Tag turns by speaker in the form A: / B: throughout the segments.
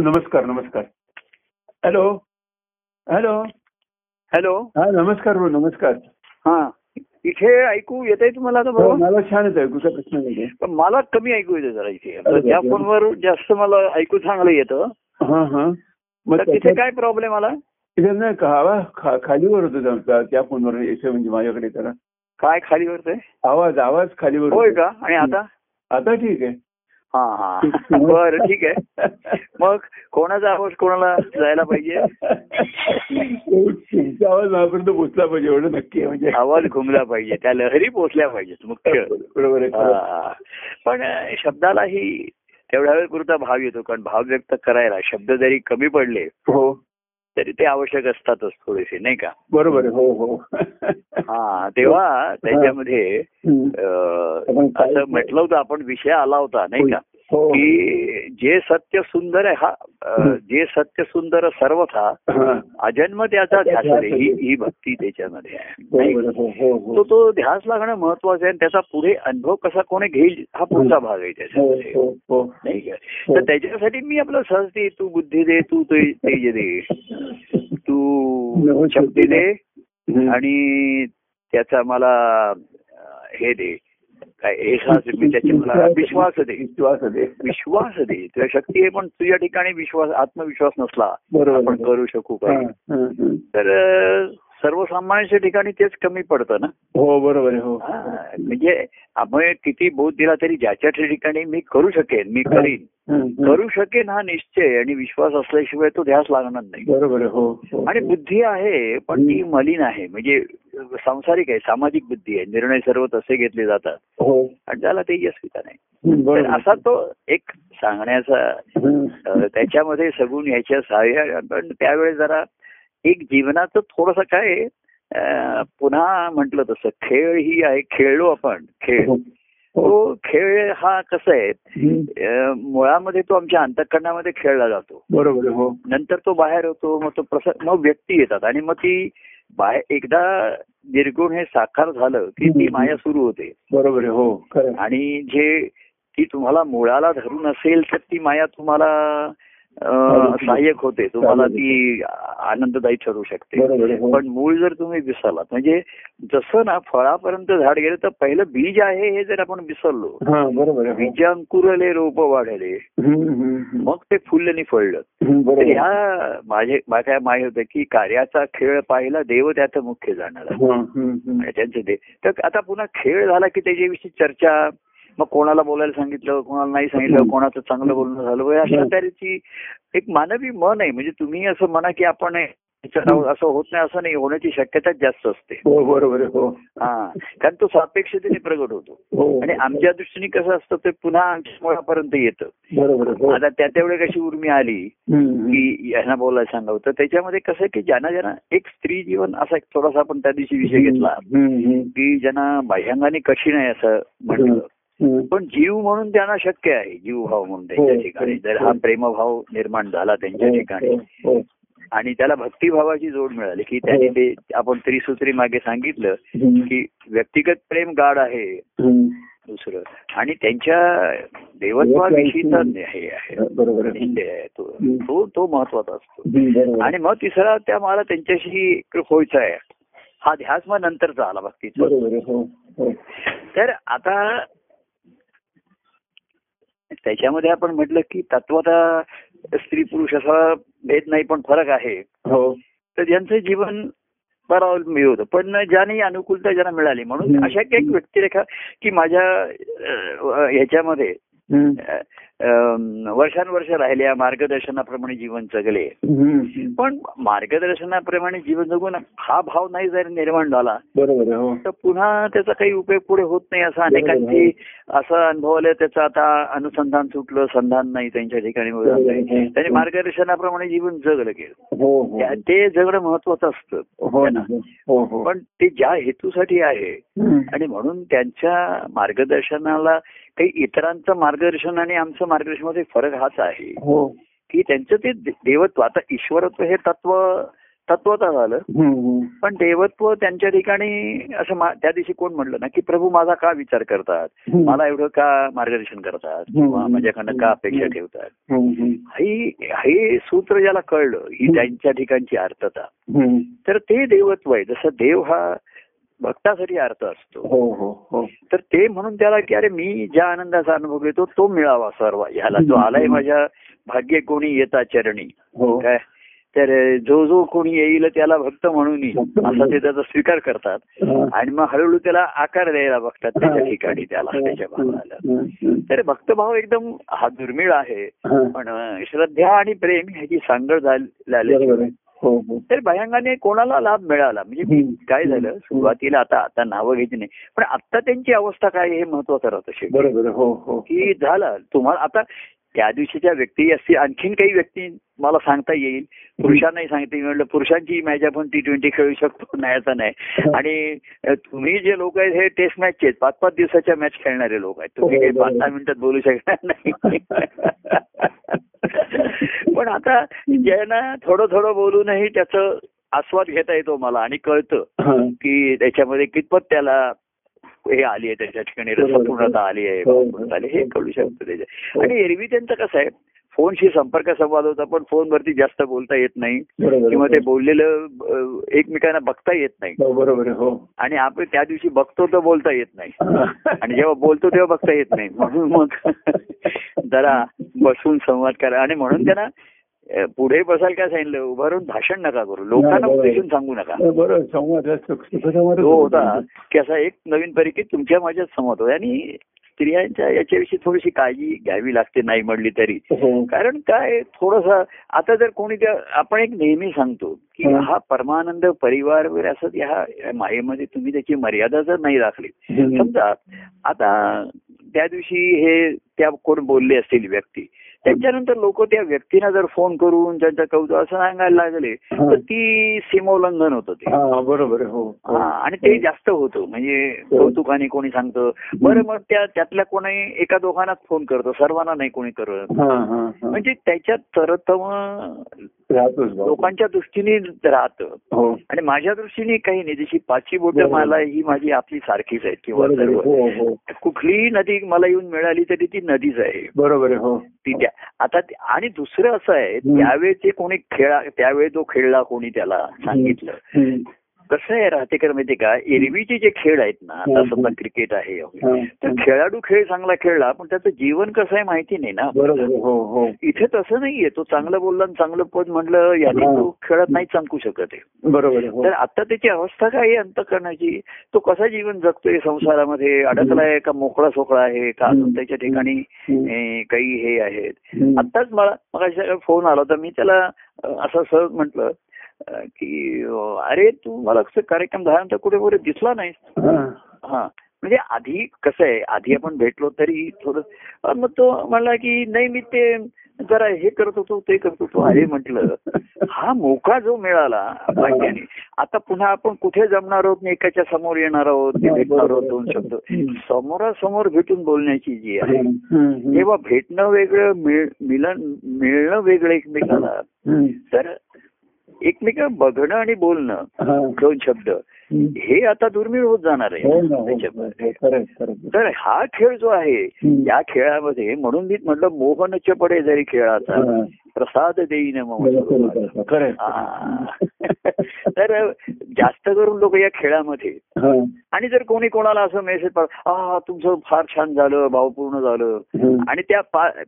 A: नमस्कार नमस्कार. Hello. Hello.
B: Hello.
A: हा नमस्कार हो नमस्कार.
B: हा इथे ऐकू येत आहे तुम्हाला आता
A: हो,
B: बरोबर
A: मला छानच आहे कुठला प्रश्न नाही
B: पण मला कमी ऐकू येतं जरा इथे.
A: अरे
B: तर त्या. फोनवर जास्त मला ऐकू चांगलं येतं.
A: हा हा. मग
B: तिथे
A: त्याच्यात-
B: काय प्रॉब्लेम आला?
A: तिथे नाही खा- खालीवर होतो त्या- त्या फोनवर यायचं म्हणजे माझ्याकडे जरा.
B: काय खाली वरतंय
A: आवाज आवाज खालीवर
B: होय
A: होतो.
B: का? आणि आता?
A: आता ठीक आहे.
B: बरं ठीक आहे. मग कोणाचा आवाज कोणाला जायला पाहिजे?
A: आवाज पोचला पाहिजे एवढं नक्की म्हणजे.
B: आवाज घुमला पाहिजे त्या लहरी पोचल्या पाहिजेत मुख्य.
A: बरोबर.
B: पण शब्दालाही तेवढ्या वेळ पुरता भाव येतो कारण भाव व्यक्त करायला शब्द जरी कमी पडले
A: हो.
B: तरी ते आवश्यक असतातच थोडेसे नाही का?
A: बरोबर हो हो.
B: हा तेव्हा त्याच्यामध्ये असं म्हटलं होतं आपण विषय आला होता नाही का? की जे सत्य सुंदर आहे हा जे सत्य सुंदर सर्वथा
A: हा.
B: अजन्म त्याचा ध्यास ही ही भक्ती त्याच्यामध्ये आहे.
A: हो हो.
B: तो
A: हो
B: तो ध्यास लागणं महत्वाचं आहे आणि त्याचा पुढे अनुभव कसा कोणी घेईल हा पुढचा भाग आहे
A: हो
B: त्याच्यामध्ये
A: हो. हो.
B: तर त्याच्यासाठी मी आपलं सहज दे तू बुद्धी दे तू ते- तेज दे. तू शक्ती दे. आणि त्याचा मला हे दे. काय एहसास मी त्याचे मला विश्वास दे
A: विश्वास दे
B: विश्वास दे तुझ्या शक्ती आहे पण तुझ्या ठिकाणी विश्वास आत्मविश्वास नसला
A: बरोबर
B: आपण. करू शकू काय. तर सर्वसामान्यांच्या ठिकाणी तेच कमी पडतं ना?
A: हो बरोबर हो.
B: म्हणजे आपण किती बोध दिला तरी ज्याच्या ठिकाणी मी करू शकेन मी करीन. करू शकेन हा निश्चय आणि विश्वास असल्याशिवाय तो ध्यास लागणार नाही.
A: बरोबर हो हो.
B: आणि बुद्धी आहे पण ती मलिन आहे म्हणजे सांसारिक आहे सामाजिक बुद्धी आहे निर्णय सर्व तसे घेतले जातात.
A: हो.
B: आणि त्याला नाही.
A: हम्म,
B: तर
A: बरोबर
B: असा तो एक सांगण्याचा त्याच्यामध्ये सगून याच्या सहाय्य पण त्यावेळेस जरा एक जीवनाचं थोडस काय पुन्हा म्हंटल तसं खेळ ही आहे खेळलो आपण खेळ
A: हो. हो.
B: तो खेळ हा कसा आहे मुळामध्ये तो आमच्या अंतकरणामध्ये खेळला जातो
A: बरोबर हो
B: नंतर तो बाहेर होतो मग तो प्रसंग मग व्यक्ती येतात आणि मग ती बाहेर एकदा निर्गुण हे साकार झालं की ती. माया सुरू होते
A: बरोबर हो.
B: आणि जे ती तुम्हाला मुळाला धरून असेल तर ती माया तुम्हाला सहाय्यक होते तुम्हाला ती आनंददायी ठरू शकते. पण मूळ जर तुम्ही विसरलात म्हणजे जसं ना फळापर्यंत झाड गेलं तर पहिलं बीज आहे हे जर आपण विसरलो. बीज अंकुरले रोप वाढले. मग ते फुललं फळलं तर. ह्या माझे माझ्या माय होतं की कार्याचा खेळ पाहिला देव त्यात मुख्य जाणार त्यांचं ते तर आता पुन्हा खेळ झाला की त्याच्याविषयी चर्चा मग कोणाला बोलायला सांगितलं कोणाला नाही सांगितलं कोणाचं चांगलं बोलणं झालं अशा तऱ्हेची एक मानवी मन आहे. म्हणजे तुम्ही असं म्हणा की आपण असं होत नाही असं नाही होण्याची शक्यता जास्त असते.
A: हो बरोबर हो.
B: हा कारण तो सापेक्षतेने प्रगट होतो.
A: हो.
B: आणि आमच्या दृष्टीने कसं असतं ते पुन्हा आमच्या मुळापर्यंत येतं. आता त्या तेवढे कशी उर्मी आली. की यांना बोलायला सांगावं. तर त्याच्यामध्ये कसं की ज्यांना ज्यांना एक स्त्री जीवन असा एक थोडासा आपण त्या दिवशी विषय घेतला. की ज्यांना बाह्यांगाने कठीण आहे असं म्हटलं. पण जीव म्हणून त्यांना शक्य आहे जीवभाव म्हणून त्यांच्या
A: हो,
B: ठिकाणी.
A: हो,
B: जर
A: हो.
B: हा. प्रेमभाव निर्माण झाला त्यांच्या ठिकाणी
A: हो, हो.
B: आणि त्याला भक्तिभावाची जोड मिळाली की त्याने
A: हो.
B: ते आपण त्रिसूत्री मागे सांगितलं की व्यक्तिगत प्रेम गाढ आहे. दुसरं. आणि त्यांच्या देवत्वाविषयीचा हे आहे
A: बरोबर. आहे
B: निश्चय आहे तो. तो तो महत्त्वाचा असतो. आणि मग तिसरा त्या मला त्यांच्याशी एक व्हायचा आहे. हा ध्यास मग नंतरचा आला भक्तीचा.
A: हो हो.
B: तर आता त्याच्यामध्ये आपण म्हटलं की तत्वता स्त्री पुरुष असा भेद नाही पण फरक आहे.
A: हो.
B: तर ज्यांचं जीवन परावलंबी होतं पण ज्याने अनुकूलता ज्यांना मिळाली म्हणून. अशा एक व्यक्तिरेखा की माझ्या ह्याच्यामध्ये वर्षानुवर्ष राहिल्या मार्गदर्शनाप्रमाणे जीवन जगले. पण मार्गदर्शनाप्रमाणे जीवन जगून हा भाव नाही जर निर्माण झाला
A: हो
B: तर पुन्हा त्याचा काही उपयोग पुढे होत नाही असं अनेकांची असं अनुभवलं त्याचं आता अनुसंधान सुटलं संधान नाही त्यांच्या ठिकाणी.
A: आहे.
B: त्यांनी मार्गदर्शनाप्रमाणे जीवन जगलं गेलं
A: हो हो
B: ते जगणं महत्वाचं असतं
A: हो
B: है ना?
A: हो हो
B: पण ते ज्या हेतूसाठी आहे. आणि म्हणून त्यांच्या मार्गदर्शनाला काही इतरांचं मार्गदर्शन आणि आमचं मार्गदर्शनामध्ये फरक हाच आहे
A: हो
B: की त्यांचं ते देवत्व आता ईश्वरत्व हे तत्व तत्वता झालं. पण देवत्व त्यांच्या ठिकाणी असं त्या दिवशी कोण म्हणलं ना की प्रभू माझा का विचार करतात. मला एवढं का मार्गदर्शन करतात किंवा. माझ्याकडनं का अपेक्षा ठेवतात. ही हे सूत्र ज्याला कळलं ही त्यांच्या ठिकाणची अर्थता. तर ते देवत्व आहे जसं देव हा भक्तासाठी अर्थ असतो.
A: हो हो हो.
B: तर ते म्हणून त्याला की अरे मी ज्या आनंदाचा अनुभव घेतो तो मिळावा सर्व. ह्याला जो आलाय माझ्या भाग्य कोणी येता चरणी. काय? तर जो जो कोणी येईल त्याला भक्त म्हणून असा. ते त्याचा स्वीकार करतात. आणि मग हळूहळू त्याला आकार द्यायला बघतात त्याच्या. ठिकाणी त्याला त्याच्या भावाला. तर भक्तभाव एकदम हा दुर्मिळ आहे. पण श्रद्धा आणि प्रेम ह्याची सांगड झाली तर भयंगाने कोणाला लाभ मिळाला? म्हणजे. काय झालं? सुरुवातीला आता आता नावं घ्यायची नाही. पण आता त्यांची अवस्था काय हे महत्वाचं राहतं.
A: हो हो.
B: की झालं. तुम्हाला आता त्या दिवशीच्या व्यक्ती असतील आणखीन काही व्यक्ती मला सांगता येईल. पुरुषांनाही सांगता म्हटलं पुरुषांची मॅच आपण टी ट्वेंटी खेळू शकतो. नाही असं नाही. आणि तुम्ही जे लोक आहेत हे टेस्ट मॅचचे आहेत. पाच पाच दिवसाच्या मॅच खेळणारे लोक आहेत. तुम्ही
A: हो,
B: काही पाच. दहा मिनिटात बोलू शकणार नाही. पण आता ज्यांना थोडं थोडं बोलूनही त्याचं आस्वाद घेता येतो मला आणि कळतं. की त्याच्यामध्ये कितपत त्याला हे आली आहे त्याच्या ठिकाणी. रसपूर्णता आली आहे
A: हो,
B: कळू शकतं त्याच्या. आणि एरवी त्यांचं कसं आहे फोनशी संपर्क संवाद होता पण फोनवरती जास्त बोलता येत नाही किंवा. ते बोललेलं एकमेकांना बघता येत नाही
A: हो बरोबर. हो
B: आणि आपण त्या दिवशी बघतो तर बोलता येत नाही. आणि जेव्हा बोलतो तेव्हा बघता येत नाही म्हणून मग जरा बसून संवाद करा आणि म्हणून त्यांना पुढे बसायला काय सांगितलं उभारून भाषण नका करू लोकांना. उद्देशून सांगू नका
A: बरोबर संवाद
B: तो
A: होतो.
B: की असा एक नवीन परिकेत तुमच्या माझ्यात संवाद होता आणि स्त्रियांच्या याच्याविषयी थोडीशी काळजी घ्यावी लागते नाही म्हणली तरी
A: हो
B: कारण काय थोडस आता जर कोणी त्या आपण एक नेहमी सांगतो की
A: हं.
B: परमानंद परिवार वगैरे असं ह्या मायेमध्ये तुम्ही त्याची मर्यादा जर नाही राखली. समजा आता त्या दिवशी हे त्या कोण बोलले असतील व्यक्ती त्याच्यानंतर लोक त्या व्यक्तीला जर फोन करून त्यांचं कौतुक असं सांगायला लागले
A: हं.
B: तर ती सीमोल्लंघन होतं ते
A: हा बरोबर. हो हो.
B: हा आणि ते जास्त होतं म्हणजे कौतुकाने कोणी सांगतं बरं मग त्या त्यातल्या कोणी एका दोघांनाच फोन करतो सर्वांना नाही कोणी करत
A: हा हा हा.
B: म्हणजे त्याच्यात तरतम. लोकांच्या दृष्टीने राहतं
A: हो
B: आणि माझ्या दृष्टीने काही नाही जशी पाचवी बोट. मला ही माझी आपली सारखीच आहे किंवा. सर्व
A: हो हो
B: कुठलीही नदी मला येऊन मिळाली तरी ती नदीच आहे
A: बरोबर आहे. हो
B: ती त्या आता आणि दुसरं असं आहे
A: हम्म.
B: त्यावेळी ते कोणी खेळा त्यावेळी तो खेळला कोणी त्याला सांगितलं. कसं आहे राहते का माहिती का एरवीचे जे खेळ आहेत ना. समजा क्रिकेट आहे
A: हा.
B: तर खेळाडू खेळ चांगला खेळला पण त्याचं जीवन कसं आहे माहिती नाही ना
A: बरोबर आहे. हो हो
B: इथे तसं नाहीये तो चांगलं बोलला आणि चांगलं पद म्हटलं याने
A: हा.
B: तो खेळत नाही चमकू शकत आहे
A: बरोबर आहे. हो
B: तर आता त्याची अवस्था काय आहे अंतकरणाची तो कसा जीवन जगतोय संसारामध्ये अडकलाय का मोकळा सोकळा आहे का अजून. त्याच्या ठिकाणी काही हे आहेत. आताच मला मग फोन आला होता मी त्याला असं सहज म्हटलं की अरे तू मला कसं कार्यक्रम झाल्यानंतर कुठे कुठे दिसला नाही
A: हा.
B: म्हणजे आधी कसं आहे आधी आपण भेटलो तरी थोडं मग तो म्हणला की नाही मी ते जरा हे करत होतो ते करत होतो अरे म्हटलं हा मोका जो मिळाला भाग्याने आता पुन्हा आपण कुठे जमणार आहोत एकाच्या समोर येणार आहोत भेटणार आहोत दोन शब्द. समोरासमोर भेटून बोलण्याची जी आहे. तेव्हा भेटणं वेगळं मिळणं वेगळं एकमेकाला. तर एकमेक बघणं आणि बोलणं. दोन शब्द. हे आता दुर्मिळ होत जाणार
A: हो
B: आहे
A: हो. हो, आहे, आहे.
B: तर हा खेळ जो आहे. या खेळामध्ये म्हणून मी म्हटलं मोहनच पडे जरी खेळाचा
A: हा.
B: प्रसाद देईन.
A: आहे, आहे.
B: हा. तर जास्त करून लोक या खेळामध्ये
A: हा.
B: आणि जर कोणी कोणाला असं मेसेज हा तुमचं फार छान झालं भावपूर्ण झालं. आणि त्या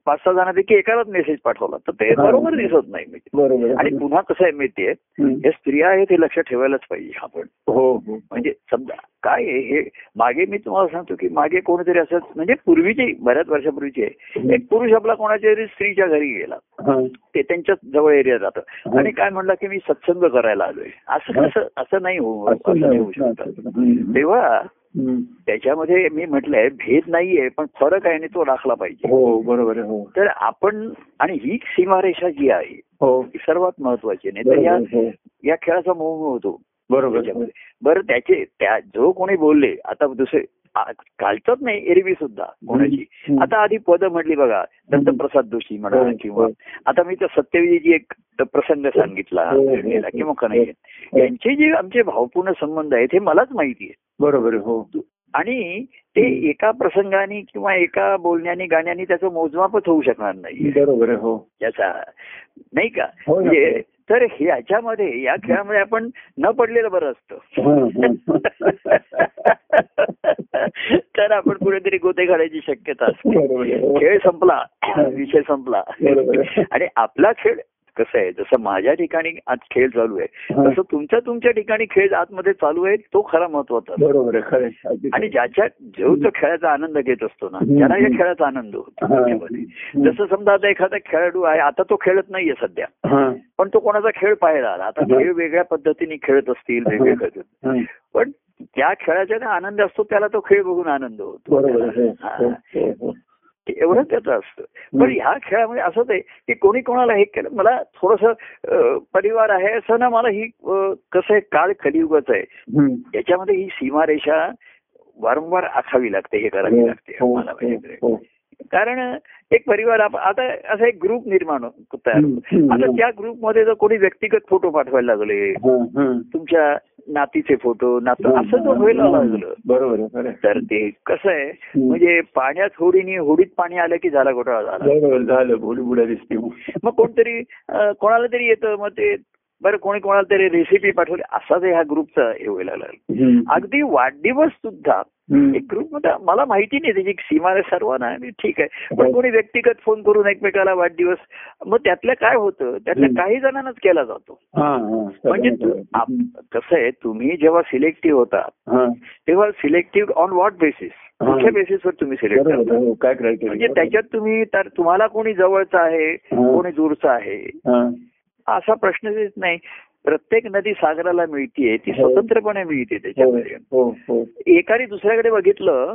B: पाच सहा जणांपैकी एकालाच मेसेज पाठवला तर ते
A: हा.
B: बरोबर दिसत नाही
A: बरोबर आहे.
B: आणि पुन्हा कसं आहे माहितीये. हे स्त्रिया आहेत हे लक्ष ठेवायलाच पाहिजे आपण
A: हो हो
B: म्हणजे समजा काय हे मागे मी तुम्हाला सांगतो की मागे कोणीतरी असं म्हणजे पूर्वीची बऱ्याच वर्षापूर्वीची आहे एक पुरुष आपला कोणाच्या तरी स्त्रीच्या घरी गेला
A: हा.
B: ते त्यांच्या जवळ एरिया जातं आणि काय म्हणलं की मी सत्संग करायला आलोय असं
A: हा.
B: कसं असं नाही होऊ नाही होऊ. शकत. तेव्हा. त्याच्यामध्ये मी म्हटलंय भेद नाहीये पण फरक आहे आणि तो राखला पाहिजे
A: हो बरोबर हो
B: तर आपण आणि ही सीमारेषा जी आहे
A: हो
B: ही सर्वात महत्वाची नाही तर
A: हो.
B: या खेळाचा मोह होतो
A: बरोबर.
B: बरं त्याचे त्या जो कोणी बोलले आता दुसरे कालचंच नाही एरवी सुद्धा कोणाची. आता आधी पद म्हटली बघा दत्तप्रसाद जोशी म्हणा
A: हो,
B: किंवा
A: हो.
B: आता मी तर सत्यविधीची एक प्रसंग सांगितला
A: हो.
B: किंवा का नाही यांचे जे आमचे भावपूर्ण संबंध आहेत हे मलाच माहिती आहे
A: बरोबर हो.
B: आणि ते एका प्रसंगाने किंवा एका बोलण्याने गाण्याने त्याचं मोजमापच होऊ शकणार नाही
A: बरोबर हो.
B: याचा नाही का. म्हणजे तर ह्याच्यामध्ये या खेळामध्ये आपण न पडलेलं बरं असतं तर आपण कुठेतरी गोते घालायची शक्यता असते. खेळ संपला विषय संपला. आणि आपला खेळ कसं आहे जसं माझ्या ठिकाणी आज खेळ चालू आहे. तसं तुमच्या तुमच्या ठिकाणी खेळ आतमध्ये चालू आहे तो खरा महत्त्वाचा
A: बरोबर
B: आणि ज्याच्या जो तो खेळाचा आनंद घेत असतो ना. त्याला या खेळाचा आनंद होतो. जसं समजा आता एखादा खेळाडू आहे आता तो खेळत नाहीये सध्या. पण तो कोणाचा खेळ पाहिला आला आता. खेळ वेगळ्या पद्धतीने खेळत असतील वेगळे खेळत. पण त्या खेळाचा आनंद असतो त्याला तो खेळ बघून आनंद होतो. एवढं त्याचं असतं पण ह्या खेळामध्ये असंच आहे की कोणी कोणाला हे केलं मला थोडस परिवार आहे असं ना मला ही कसं आहे काळ कलियुगाचं आहे. याच्यामध्ये ही सीमारेषा वारंवार आखावी लागते हे करावी
A: हो,
B: लागते
A: हो,
B: मला
A: हो.
B: कारण एक परिवार आता असा एक ग्रुप निर्माण तयार होतो. आता त्या ग्रुपमध्ये जर कोणी व्यक्तिगत फोटो पाठवायला लागले. तुमच्या नातीचे फोटो नातं असं जर व्हायला. लागलं
A: बरोबर.
B: तर ते कसं आहे म्हणजे पाण्यात होडीने होडीत पाणी आलं की झाला घोटाळा झाला
A: झालं बुडी बुड्या दिसते मग.
B: कोणतरी कोणाला तरी येतं मग ते बरं कोणी कोणाला तरी रेसिपी पाठवली असा जे ह्या ग्रुपचा हे व्हायला लागला. अगदी वाढदिवस सुद्धा. एक ग्रुपमध्ये मला माहिती नाही त्याची सीमा सर्वांना ठीक आहे पण. कोणी व्यक्तिगत फोन करून एकमेकाला वाढदिवस मग त्यातलं काय होतं त्यातल्या. काही जणांनाच केला जातो. म्हणजे कसं आहे तुम्ही जेव्हा सिलेक्टिव्ह होता. तेव्हा सिलेक्टिव्ह ऑन व्हॉट बेसिस. कुठल्या बेसिसवर तुम्ही सिलेक्ट करता म्हणजे त्याच्यात तुम्ही तर तुम्हाला कोणी जवळचं आहे. कोणी दूरचं आहे. असा प्रश्न येत नाही प्रत्येक नदी सागराला मिळतीये ती
A: हो.
B: स्वतंत्रपणे मिळते त्याच्यामध्ये
A: हो हो
B: एकाने दुसऱ्याकडे बघितलं.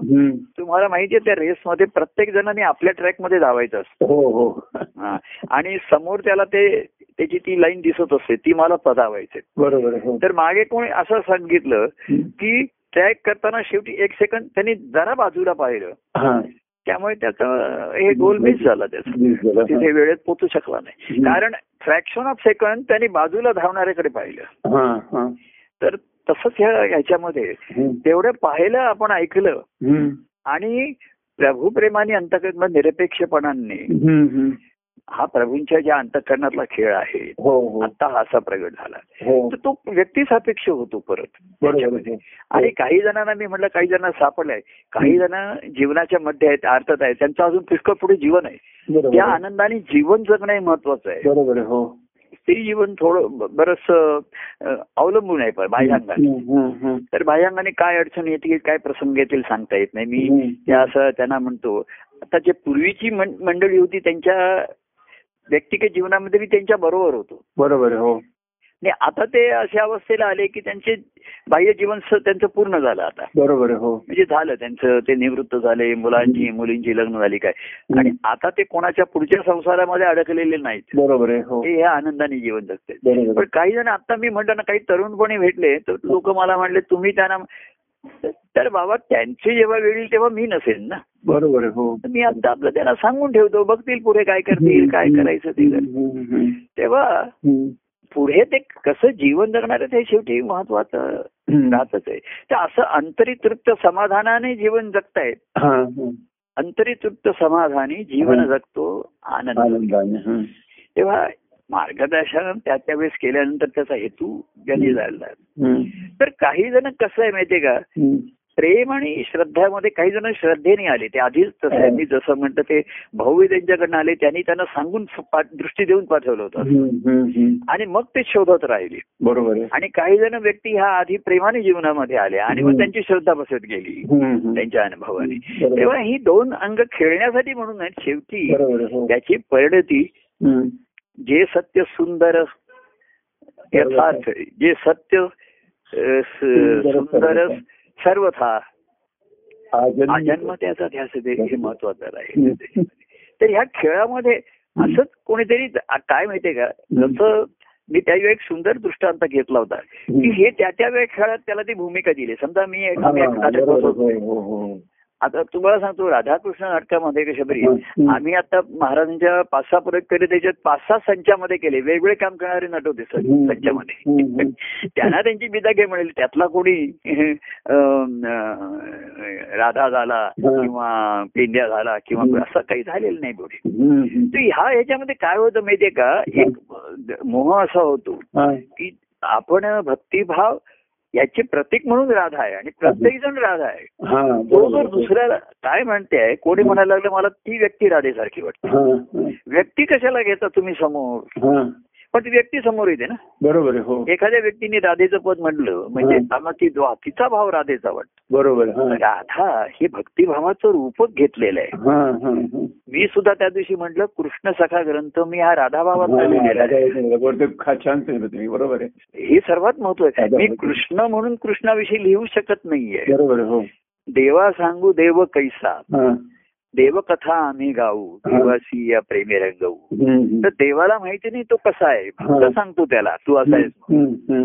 B: तुम्हाला माहितीये त्या रेसमध्ये प्रत्येक जणांनी आपल्या ट्रॅकमध्ये धावायचं असतं. आणि समोर त्याला ते त्याची ती लाईन दिसत असते ती मला पदावायचे
A: बरोबर
B: तर मागे कोणी असं सांगितलं. की ट्रॅक करताना शेवटी एक सेकंद त्यांनी जरा बाजूला पाहिलं. त्यामुळे त्याचं हे गोल मिस झाला त्याचा. तिथे वेळेत पोचू शकला नाही. कारण फ्रॅक्शन ऑफ सेकंड त्यांनी बाजूला धावणाऱ्याकडे पाहिलं. तर तसंच ह्या ह्याच्यामध्ये. तेवढं पाहिलं आपण ऐकलं. आणि प्रभुप्रेमाने अंतकरण निरपेक्षपणाने
A: हं,
B: प्रभूंच्या ज्या अंतकरणातला खेळ आहे
A: हो हो.
B: आता हा असा प्रगट झाला.
A: हो.
B: तर तो व्यक्तिसापेक्ष होतो परत. आणि काही जणांना मी म्हटलं काही जणांना सापडलंय काही जण जीवनाच्या मध्ये आहेत अर्थात आहे त्यांचं अजून पुष्कळ पुढे जीवन आहे. त्या. आनंदाने जीवन जगणं हे महत्वाचं आहे.
A: बरोबर. हो.
B: स्त्री जीवन थोडं बरस अवलंबून आहे पण बाह्यांगाने. तर बाह्यांगाने काय अडचण येतील काय प्रसंग येतील सांगता येत नाही. मी असं त्यांना म्हणतो. आता जे पूर्वीची मंडळी होती त्यांच्या व्यक्तिगत जीवनामध्ये मी त्यांच्या बरोबर होतो
A: बरोबर. हो
B: आणि आता ते अशा अवस्थेला आले की त्यांचे बाह्य जीवन त्यांचं पूर्ण झालं आता
A: बरोबर. हो
B: म्हणजे झालं त्यांचं ते निवृत्त झाले मुलांची मुलींची लग्न झाली काय आणि आता ते कोणाच्या पुढच्या संसारामध्ये अडकलेले नाहीत
A: बरोबर आहे. हो
B: ते ह्या आनंदाने जीवन जगते पण. काही जण आता मी म्हटलं ना काही तरुणपणी भेटले तर लोक मला म्हणले तुम्ही त्यांना तर बाबा त्यांची जेव्हा वेळ येईल तेव्हा मी नसेल ना
A: बरोबर. हो
B: मी आता आपलं त्यांना सांगून ठेवतो बघतील पुढे काय करतील काय करायचं ते
A: हं, हं, हं.
B: तेव्हा
A: हं.
B: पुढे ते कसं जीवन जगणार आहे ते शेवटी महत्वाचं
A: हं.
B: राहतच आहे तर असं अंतरितृप्त समाधानाने जीवन जगतायत
A: हां, हं.
B: अंतरितृप्त समाधानी जीवन
A: हं.
B: जगतो आनंद
A: हं.
B: तेव्हा मार्गदर्शन त्या त्यावेळेस केल्यानंतर त्याचा हेतू ज्यांनी जायला
A: हं.
B: तर काही जण कसं आहे माहितीये का
A: हं.
B: प्रेम आणि श्रद्धामध्ये काही जण श्रद्धेने आले ते आधीच तसं आहे. मी जसं म्हणतं ते भाऊ त्यांच्याकडनं आले त्यांनी त्यांना सांगून दृष्टी देऊन पाठवलं होतं
A: हं, हं, हं.
B: आणि मग ते शोधत राहिले
A: बरोबर.
B: आणि काही जण व्यक्ती ह्या आधी प्रेमाने जीवनामध्ये आल्या आणि मग. त्यांची श्रद्धा बसत गेली
A: हं, हं.
B: त्यांच्या अनुभवाने. तेव्हा ही दोन अंग खेळण्यासाठी म्हणून शेवटी.
A: हो.
B: त्याची परिणती
A: हं.
B: जे सत्य सुंदर यथार्थ जे सत्य सुंदर सर्वथा. अजन्म त्याचा ध्यास हे महत्वाचं आहे. तर ह्या खेळामध्ये असंच कोणीतरी काय माहितीये का जसं मी त्यावेळी एक सुंदर दृष्टांत घेतला होता की हे त्या त्या वेळ खेळात त्याला ती भूमिका दिली. समजा मी एक- आता तुम्हाला सांगतो राधाकृष्ण नाटकामध्ये कशाबरी
A: हं.
B: आम्ही आता महाराजांच्या पाच सहा प्रयोग केले त्याच्यात पाच सहा संचामध्ये केले वेगवेगळे काम करणारे नट होते. संचामध्ये. त्यांना त्यांची बिदा घे मिळेल त्यातला कोणी राधा झाला. किंवा पेंड्या झाला किंवा. असं काही झालेलं नाही कोणी. तर ह्या ह्याच्यामध्ये काय होतं माहितीये का एक मोह असा होतो. की आपण भक्तिभाव याचे प्रतीक म्हणून राधा आहे आणि प्रत्येक जण राधा आहे.
A: हा,
B: तो. जर दुसऱ्याला काय म्हणते कोणी म्हणायला लागलं मला ती व्यक्ती राधेसारखी वाटते. व्यक्ती कशाला घेता तुम्ही समोर?
A: हा.
B: पण ती व्यक्ती समोर येते ना.
A: बरोबर आहे हो.
B: एखाद्या व्यक्तीने राधेचं पद म्हणलं म्हणजे ती द्वा- तिचा भाव राधेचा वाटतो.
A: बरोबर. हा.
B: राधा हे भक्तिभावाचं रूपच घेतलेलं आहे.
A: हा, हा, हा.
B: मी सुद्धा त्या दिवशी म्हटलं कृष्ण सखा ग्रंथ मी हा राधा भावात
A: हा, छान बरोबर आहे.
B: हे सर्वात महत्वाचं आहे. मी कृष्ण म्हणून कृष्णाविषयी लिहू शकत नाहीये.
A: बरोबर हो.
B: देवा सांगू देव कैसा.
A: हा.
B: देवकथा आम्ही गाऊ देवासी या प्रेमी रंगवू
A: हं, हं.
B: तर देवाला माहिती नाही तो कसा आहे फक्त
A: हा.
B: सांगतो त्याला तू असा आहेस
A: हं, हं.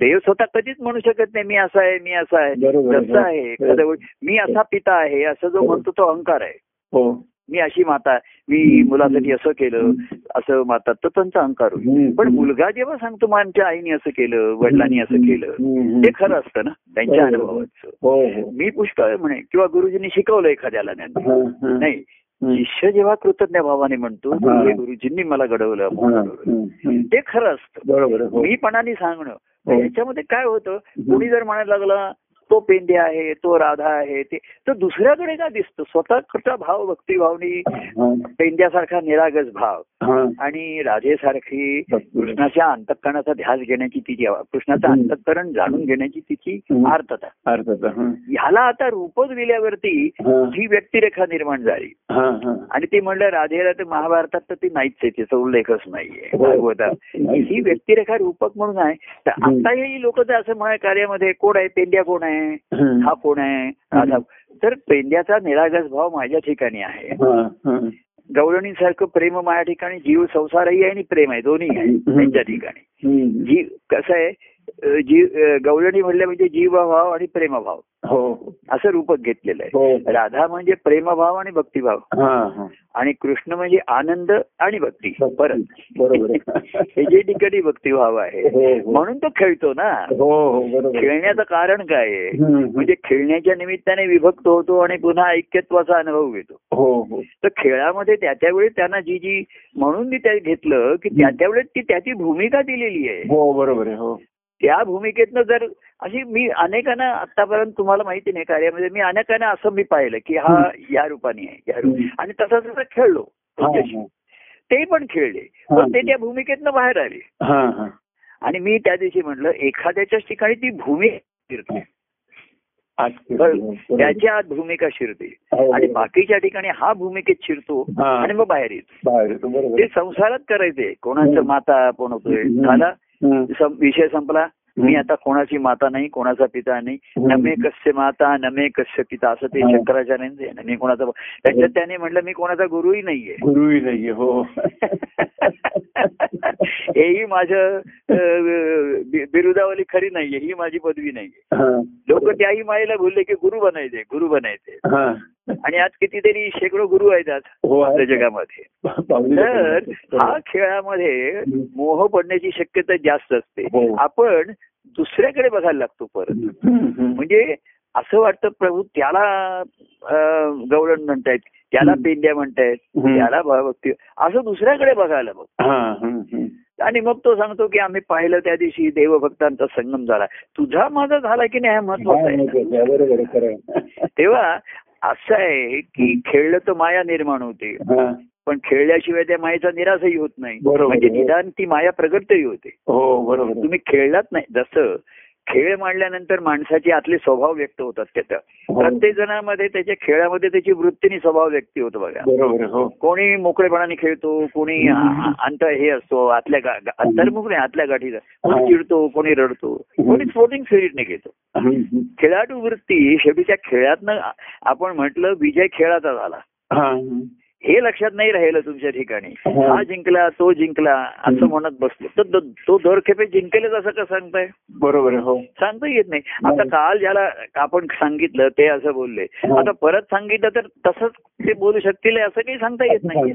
B: देव स्वतः कधीच म्हणू शकत नाही मी असा आहे मी असा आहे
A: बरोबर आहे.
B: जसं मी असा पिता आहे असं जो म्हणतो तो अहंकार आहे
A: हो
B: मी अशी माता मी मुलासाठी असं केलं असं माता तर त्यांचा अहंकार होईल
A: हं,
B: पण
A: हं.
B: मुलगा जेव्हा सांगतो माझ्या आईने असं केलं वडिलांनी असं केलं
A: हं, हं.
B: ते खरं असतं ना त्यांच्या
A: बरोबर.
B: अनुभवाचं
A: हो हो
B: मी पुष्कळ म्हणे किंवा गुरुजींनी शिकवलं एखाद्याला
A: हा, हा.
B: नाही
A: हं.
B: शिष्य जेव्हा कृतज्ञ भावाने म्हणतो
A: हा.
B: हे गुरुजींनी मला घडवलं
A: हा. हं, हं.
B: ते खरं असतं
A: हो.
B: मीपणाने सांगणं
A: हो.
B: याच्यामध्ये काय होतं कोणी जर म्हणायला लागला तो पेंडे आहे तो राधा आहे ते तर दुसऱ्याकडे काय दिसतं स्वतःचा भाव भक्तिभावनी पेंड्यासारखा निरागस भाव. आणि राधेसारखी. कृष्णाच्या अंतकरणाचा ध्यास घेण्याची तिची कृष्णाचं. अंतकरण जाणून घेण्याची तिची. आर्थता
A: अर्थात.
B: ह्याला आता रूपच दिल्यावरती
A: हा.
B: व्यक्तिरेखा निर्माण झाली. आणि ती म्हणलं राधेला तर महाभारतात तर ती नाहीच आहे तिचा उल्लेखच नाहीये
A: हो.
B: भागवतात. ही व्यक्तिरेखा रूपक म्हणून आहे तर. आता ही लोक तर असं म्हणा कार्यामध्ये कोण आहे पेंड्या कोण आहे
A: हं.
B: हा कोण आहे राधा तर पेंड्याचा निरागस भाव माझ्या ठिकाणी आहे. गवळणीसारखं प्रेम माझ्या ठिकाणी जीव संसारही आहे आणि प्रेम आहे दोन्ही आहे. त्यांच्या ठिकाणी. जीव कसं आहे जीव अ, गवळणी म्हणलं म्हणजे जीवभाव आणि प्रेमभाव.
A: हो.
B: असं रूपक घेतलेलं आहे.
A: हो.
B: राधा म्हणजे प्रेमभाव आणि भक्तिभाव. आणि कृष्ण म्हणजे आनंद आणि भक्ती. परत
A: बरोबर.
B: हे जे ठिकाणी भक्तिभाव आहे
A: हो, हो.
B: म्हणून तो खेळतो ना. खेळण्याचं कारण काय आहे. म्हणजे खेळण्याच्या निमित्ताने विभक्त होतो आणि पुन्हा ऐक्यत्वाचा अनुभव घेतो. तर खेळामध्ये त्या त्यावेळी त्यांना जी जी म्हणून मी त्या घेतलं की त्या त्यावेळेस ती त्याची भूमिका दिलेली आहे.
A: हो बरोबर आहे हो.
B: त्या भूमिकेतनं जर अशी मी अनेकांना आतापर्यंत तुम्हाला माहिती नाही कार्यामध्ये मी अनेकांना असं मी पाहिलं की हा या रूपाने आहे या रूप
A: हं.
B: आणि तसा तसा खेळलो
A: हा. हा.
B: ते पण खेळले
A: हा.
B: पण ते त्या भूमिकेतनं बाहेर आले
A: हा हा
B: आणि मी त्या दिवशी म्हटलं एखाद्याच्याच ठिकाणी ती भूमिका शिरते.
A: बरोबर.
B: त्याच्या आत भूमिका शिरते
A: हो,
B: आणि
A: हो.
B: बाकीच्या ठिकाणी हा भूमिकेत शिरतो
A: हा.
B: आणि मग बाहेर येतो ते संसारात करायचे कोणाचं
A: हं.
B: माता कोण होतोय
A: हं.
B: झाला
A: हं.
B: विषय संपला मी आता कोणाची माता नाही कोणाचा पिता नाही. नमे कस्य माता नमे कस्य पिता असं ते. शंकराचार्यांचे. मी कोणाचा त्याच्यात त्याने म्हटलं मी कोणाचा गुरुही नाहीये
A: गुरुही नाहीये हो
B: हेही माझं बिरुदावली खरी नाहीये ही माझी पदवी नाहीये. लोक त्याही मायेला बोलले की गुरु बनायचे गुरु बनायचे. आणि आज कितीतरी शेकडो गुरु आहेत आज
A: हो.
B: आपल्या जगामध्ये तर. हा खेळामध्ये मोह पडण्याची शक्यता जास्त असते
A: हो.
B: आपण दुसऱ्याकडे बघायला लागतो परत. म्हणजे असं वाटतं प्रभू त्याला गवळण म्हणतायत त्याला. पेंड्या म्हणतायत. त्याला भक्ती असं दुसऱ्याकडे बघायला बघ. आणि मग तो सांगतो की आम्ही पाहिलं त्या दिवशी देवभक्तांचा संगम झाला तुझा माझा झाला की नाही हा महत्त्वाचा आहे. तेव्हा असं आहे की खेळलं तर माया निर्माण होते. पण खेळल्याशिवाय त्या मायेचा निराशही होत नाही. म्हणजे निदान ती माया प्रगटही होते.
A: हो बरोबर.
B: तुम्ही खेळलाच नाही. जसं खेळ मांडल्यानंतर माणसाचे आतले स्वभाव व्यक्त होतात त्याचा
A: हो.
B: प्रत्येक जणामध्ये त्याच्या खेळामध्ये त्याची वृत्तीने स्वभाव व्यक्त होतो बघा.
A: हो.
B: कोणी मोकळेपणाने खेळतो कोणी अंत हे असतो आतल्या अंतर्मुख नाही आतल्या गाठीचा कोणी
A: हा.
B: चिडतो कोणी रडतो कोणी स्पोर्टिंग स्पिरिटने घेतो.
A: हं, हं.
B: खेळाडू वृत्ती शेवटी त्या खेळातनं आपण म्हटलं विजय खेळाचा झाला.
A: हा,
B: लक्षात नाही राहिलं तुमच्या ठिकाणी
A: हा.
B: हा जिंकला तो जिंकला असं. म्हणत बसलो तर तो दर खेपे जिंकेलच असं का सांगताय
A: बरोबर हो
B: सांगता येत नाही आता. काल ज्याला आपण सांगितलं ते असं बोलले
A: हा.
B: आता परत सांगितलं तर तसंच ते बोलू शकतील असं काही सांगता येत नाही.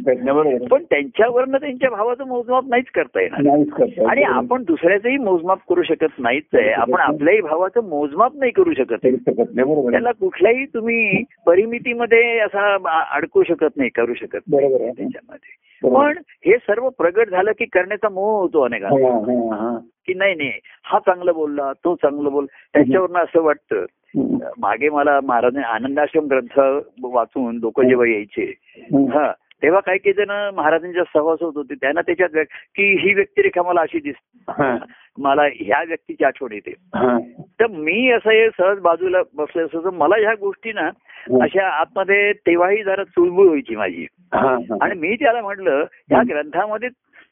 B: पण त्यांच्यावरनं त्यांच्या भावाचं मोजमाप नाहीच करता येणार आणि. आपण दुसऱ्याचंही मोजमाप करू शकत नाहीच आहे आपण आपल्याही भावाचं मोजमाप नाही करू शकत. त्याला कुठल्याही तुम्ही परिमितीमध्ये असा अडकू शकत नाही करू शकत नाही
A: बरोबर आहे
B: त्याच्यामध्ये. पण हे सर्व प्रगट झालं की करण्याचा मोह होतो अनेकांना. की नाही नाही हा चांगलं बोलला तो चांगलं बोल त्याच्यावरनं असं वाटतं. मागे मला महाराज आनंदाश्रम ग्रंथ वाचून लोक जेव्हा यायचे. हा तेव्हा काही काही जण महाराजांच्या सहवासत होते त्यांना त्याच्यात व्यक्त- की ही व्यक्तिरेखा मला अशी दिसते मला ह्या व्यक्तीची आठवण येते. तर मी असं हे सहज बाजूला बसले असं मला ह्या गोष्टी ना अशा आतमध्ये तेव्हाही जरा चुळबुळ व्हायची माझी. आणि मी त्याला म्हटलं या ग्रंथामध्ये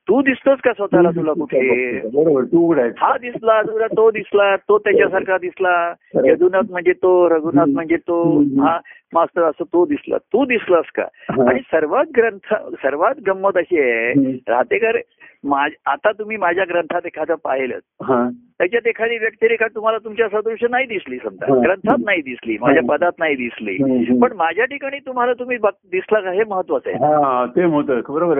B: तू दिसतोस का स्वतःला तुला कुठे?
A: बरोबर तू
B: हा दिसला तुला तो दिसला तो त्याच्यासारखा दिसला. यदुनाथ म्हणजे तो रघुनाथ म्हणजे तो हा मास्तर असं तो दिसला. तू दिसलास का. आणि सर्वात ग्रंथ सर्वात गंमत अशी आहे. राहतेकर आता तुम्ही माझ्या ग्रंथात एखादं पाहिलं. त्याच्यात एखादी व्यक्तिरेखा तुम्हाला तुमच्या सदृश नाही दिसली समजा. ग्रंथात नाही दिसली माझ्या पदात नाही दिसली. पण माझ्या ठिकाणी तुम्हाला तुम्ही दिसला का हे महत्वाचं आहे
A: हा ते बरोबर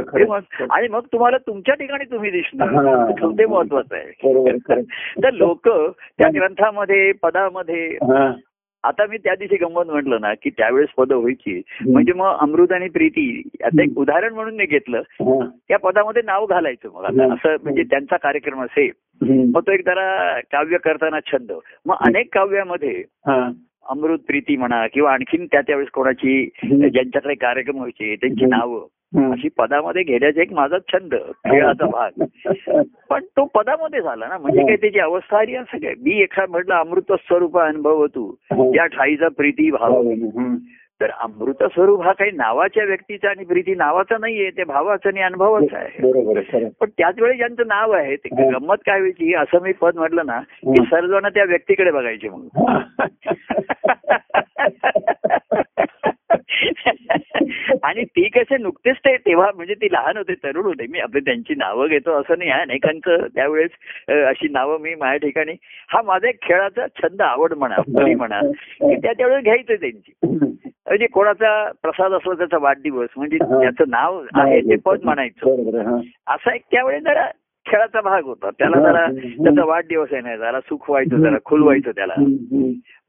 B: आणि मग तुम्हाला तुमच्या ठिकाणी तुम्ही
A: हा.
B: दिसणार ते महत्वाचं
A: आहे.
B: तर लोक त्या ग्रंथामध्ये पदामध्ये. आता मी त्या दिवशी गंमत म्हटलं ना की त्यावेळेस पदं व्हायची. म्हणजे मग अमृत आणि प्रीती आता एक उदाहरण म्हणून मी घेतलं. त्या पदामध्ये नाव घालायचं मग आता. असं म्हणजे त्यांचा कार्यक्रम असेल. मग तो एक जरा काव्य करताना छंद मग अनेक काव्यामध्ये. अमृत प्रीती म्हणा किंवा आणखीन त्या त्यावेळेस कोणाची. ज्यांच्याकडे कार्यक्रम व्हायचे त्यांची. नावं. अशी पदामध्ये घेण्याचा एक माझा छंद खेळाचा भाग. पण तो पदामध्ये झाला ना म्हणजे काय त्याची अवस्था आली असं काय? मी एखाद म्हटलं अमृत स्वरूप अनुभव तू. त्या ठाईचा प्रीती भाव.
A: हम्म.
B: तर अमृत स्वरूप हा काही नावाच्या व्यक्तीचा आणि प्रीती नावाचा नाहीये ते भावाचा आणि अनुभवाचा आहे. पण त्याच वेळी ज्यांचं नाव आहे ते
A: हा.
B: गंमत काय व्हायची? असं मी पद म्हटलं ना की
A: हा.
B: सर्वजण त्या व्यक्तीकडे बघायचे मग आणि ती कसे नुकतेच ते तेव्हा म्हणजे ती लहान होते तरुण होते. मी आपले त्यांची नावं घेतो असं नाही आहे. अनेकांचं त्यावेळेस अशी नावं मी माझ्या ठिकाणी हा माझा एक खेळाचा छंद आवड म्हणा म्हणा की त्या त्यावेळेस घ्यायचं त्यांची. म्हणजे कोणाचा प्रसाद असला त्याचा वाढदिवस म्हणजे. त्याचं नाव आहे ते पद म्हणायचं. असा एक त्यावेळेस जरा खेळाचा भाग होता त्याला. जरा त्याचा वाढदिवस आहे ना जरा सुख व्हायचं जरा खुलवायचं त्याला.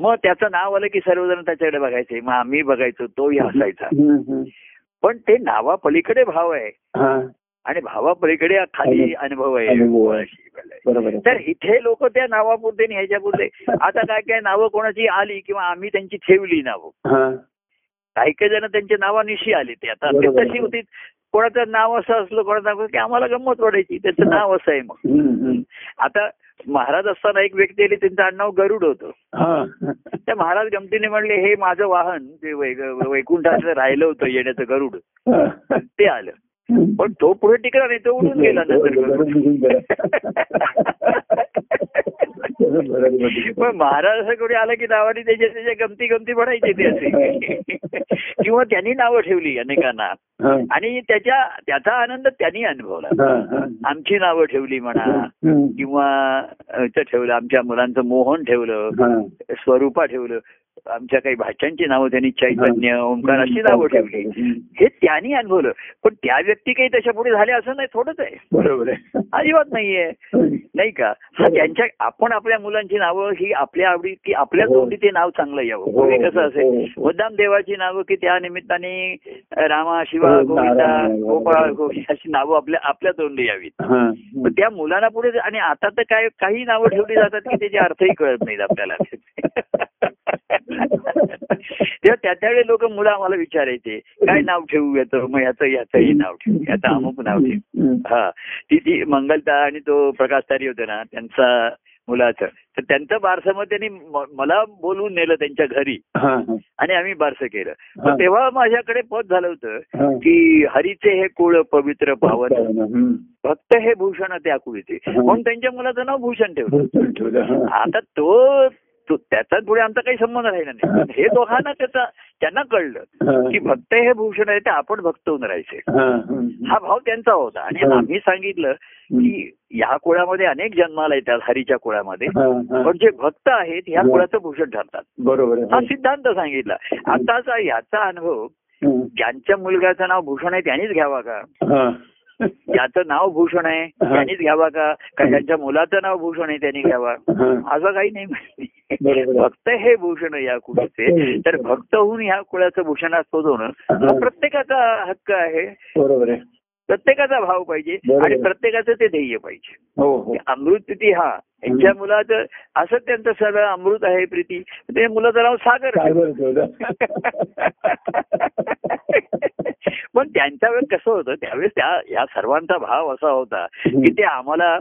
B: मग त्याचं नाव आलं की सर्वजण त्याच्याकडे बघायचे मग आम्ही बघायचो तोही हसायचा. पण ते नावा पलीकडे भाव आहे
A: हा.
B: आणि भावापलीकडे खाली अनुभव आहे. तर इथे लोक त्या नावापुरते ह्याच्यापुरते आता काय काय नावं कोणाची आली किंवा आम्ही त्यांची ठेवली नावं
A: हा.
B: काही काही जण त्यांच्या नावानिशी आले ते आता. तशी होती कोणाचं नाव असं असलं कोणाचं नाव की आम्हाला गंमत वाटायची त्याचं नाव असं आहे मग. आता महाराज असताना एक व्यक्ती आली त्यांचं आडनाव गरुड होतं
A: हा.
B: त्या महाराज गमतीने म्हणले हे माझं वाहन ते वै- वैकुंठाचं राहिलं होतं येण्याचं गरुड. ते आलं पण तो पुढे टिकला नाही तो उडून गेला. पण महाराज असं कोणी आलं की नावाने त्याच्या त्याच्या गमती गमती बनायचे ते असे किंवा त्यांनी नावं ठेवली अनेकांना. आणि त्याच्या त्याचा आनंद त्यांनी अनुभवला. आमची नावं ठेवली म्हणा. किंवा ठेवलं आमच्या मुलांचं मोहन ठेवलं. स्वरूपा ठेवलं आमच्या काही भाषांची नावं त्यांनी चैतन्य ओंकार अशी नावं ठेवली. हे त्यांनी अनुभवलं. पण त्या व्यक्ती काही त्याच्या पुढे झाल्या असं नाही थोडंच आहे.
A: बरोबर आहे.
B: अजिबात नाहीये. नाही का? हा त्यांच्या आपण आपल्या मुलांची नावं ही आपल्या आवडी की आपल्या
A: हो.
B: तोंडी ते नाव चांगलं यावं. पूर्वी कसं
A: हो,
B: असेल?
A: हो.
B: मुद्दाम देवाची नावं की त्या निमित्ताने रामा शिवा
A: हो,
B: गोविंदा गोपाळ गोविंद अशी नावं आपल्या आपल्या तोंडी यावीत.
A: हा.
B: पण त्या मुलांना पुढे आणि आता तर काय काही नावं ठेवली जातात की त्याचे अर्थही कळत नाहीत आपल्याला. तेव्हा त्या त्यावेळी लोक मुलं आम्हाला विचारायचे काय नाव ठेवू याचं? मग याचं याचंही नाव ठेवू. याचं अमुक नाव ठेवू. हा. ती ती मंगलता आणि तो प्रकाश तारी होते ना त्यांचा मुलाचं. तर त्यांचं बारसं मग त्यांनी मला बोलवून नेलं त्यांच्या घरी. आणि आम्ही बारसं केलं. तेव्हा माझ्याकडे पद झालं होतं. की हरीचे हे कुळ पवित्र पावन. भक्त हे भूषण त्या कुळीचे. म्हणून त्यांच्या मुलाचं नाव भूषण ठेवलं. आता तो त्याचा पुढे आमचा काही संबंध राहिला नाही हे दोघांना त्याचा त्यांना कळलं की भक्त हे भूषण आहे ते आपण भक्त होऊन राहायचे हा भाव त्यांचा होता आणि. आम्ही सांगितलं की ह्या कुळामध्ये अनेक जन्माला येतात हरीच्या कुळामध्ये पण जे भक्त आहेत ह्या. कुळाचं भूषण ठरतात
A: बरोबर
B: हा. सिद्धांत सांगितला आताचा याचा अनुभव. ज्यांच्या मुलगाचं नाव भूषण आहे त्यांनीच घ्यावा का. ज्याचं नाव भूषण आहे. त्यांनीच घ्यावा का ज्यांच्या मुलाचं नाव भूषण आहे त्यांनी घ्यावा. असं काही नाही. भक्त हे भूषण या कुळाचे. तर भक्त होऊन ह्या कुळाचं भूषणास्पद होणं हा. प्रत्येकाचा हक्क आहे.
A: बरोबर आहे.
B: प्रत्येकाचा भाव पाहिजे. आणि प्रत्येकाचं ते ध्येय पाहिजे.
A: हो हो.
B: अमृत प्रीती हा. यांच्या मुलाचं असं त्यांचं सगळं अमृत आहे प्रीती. ते मुलाचं नाव सागर? पण त्यांच्या वेळेस कसं होतं त्यावेळेस त्या या सर्वांचा भाव असा होता की ते आम्हाला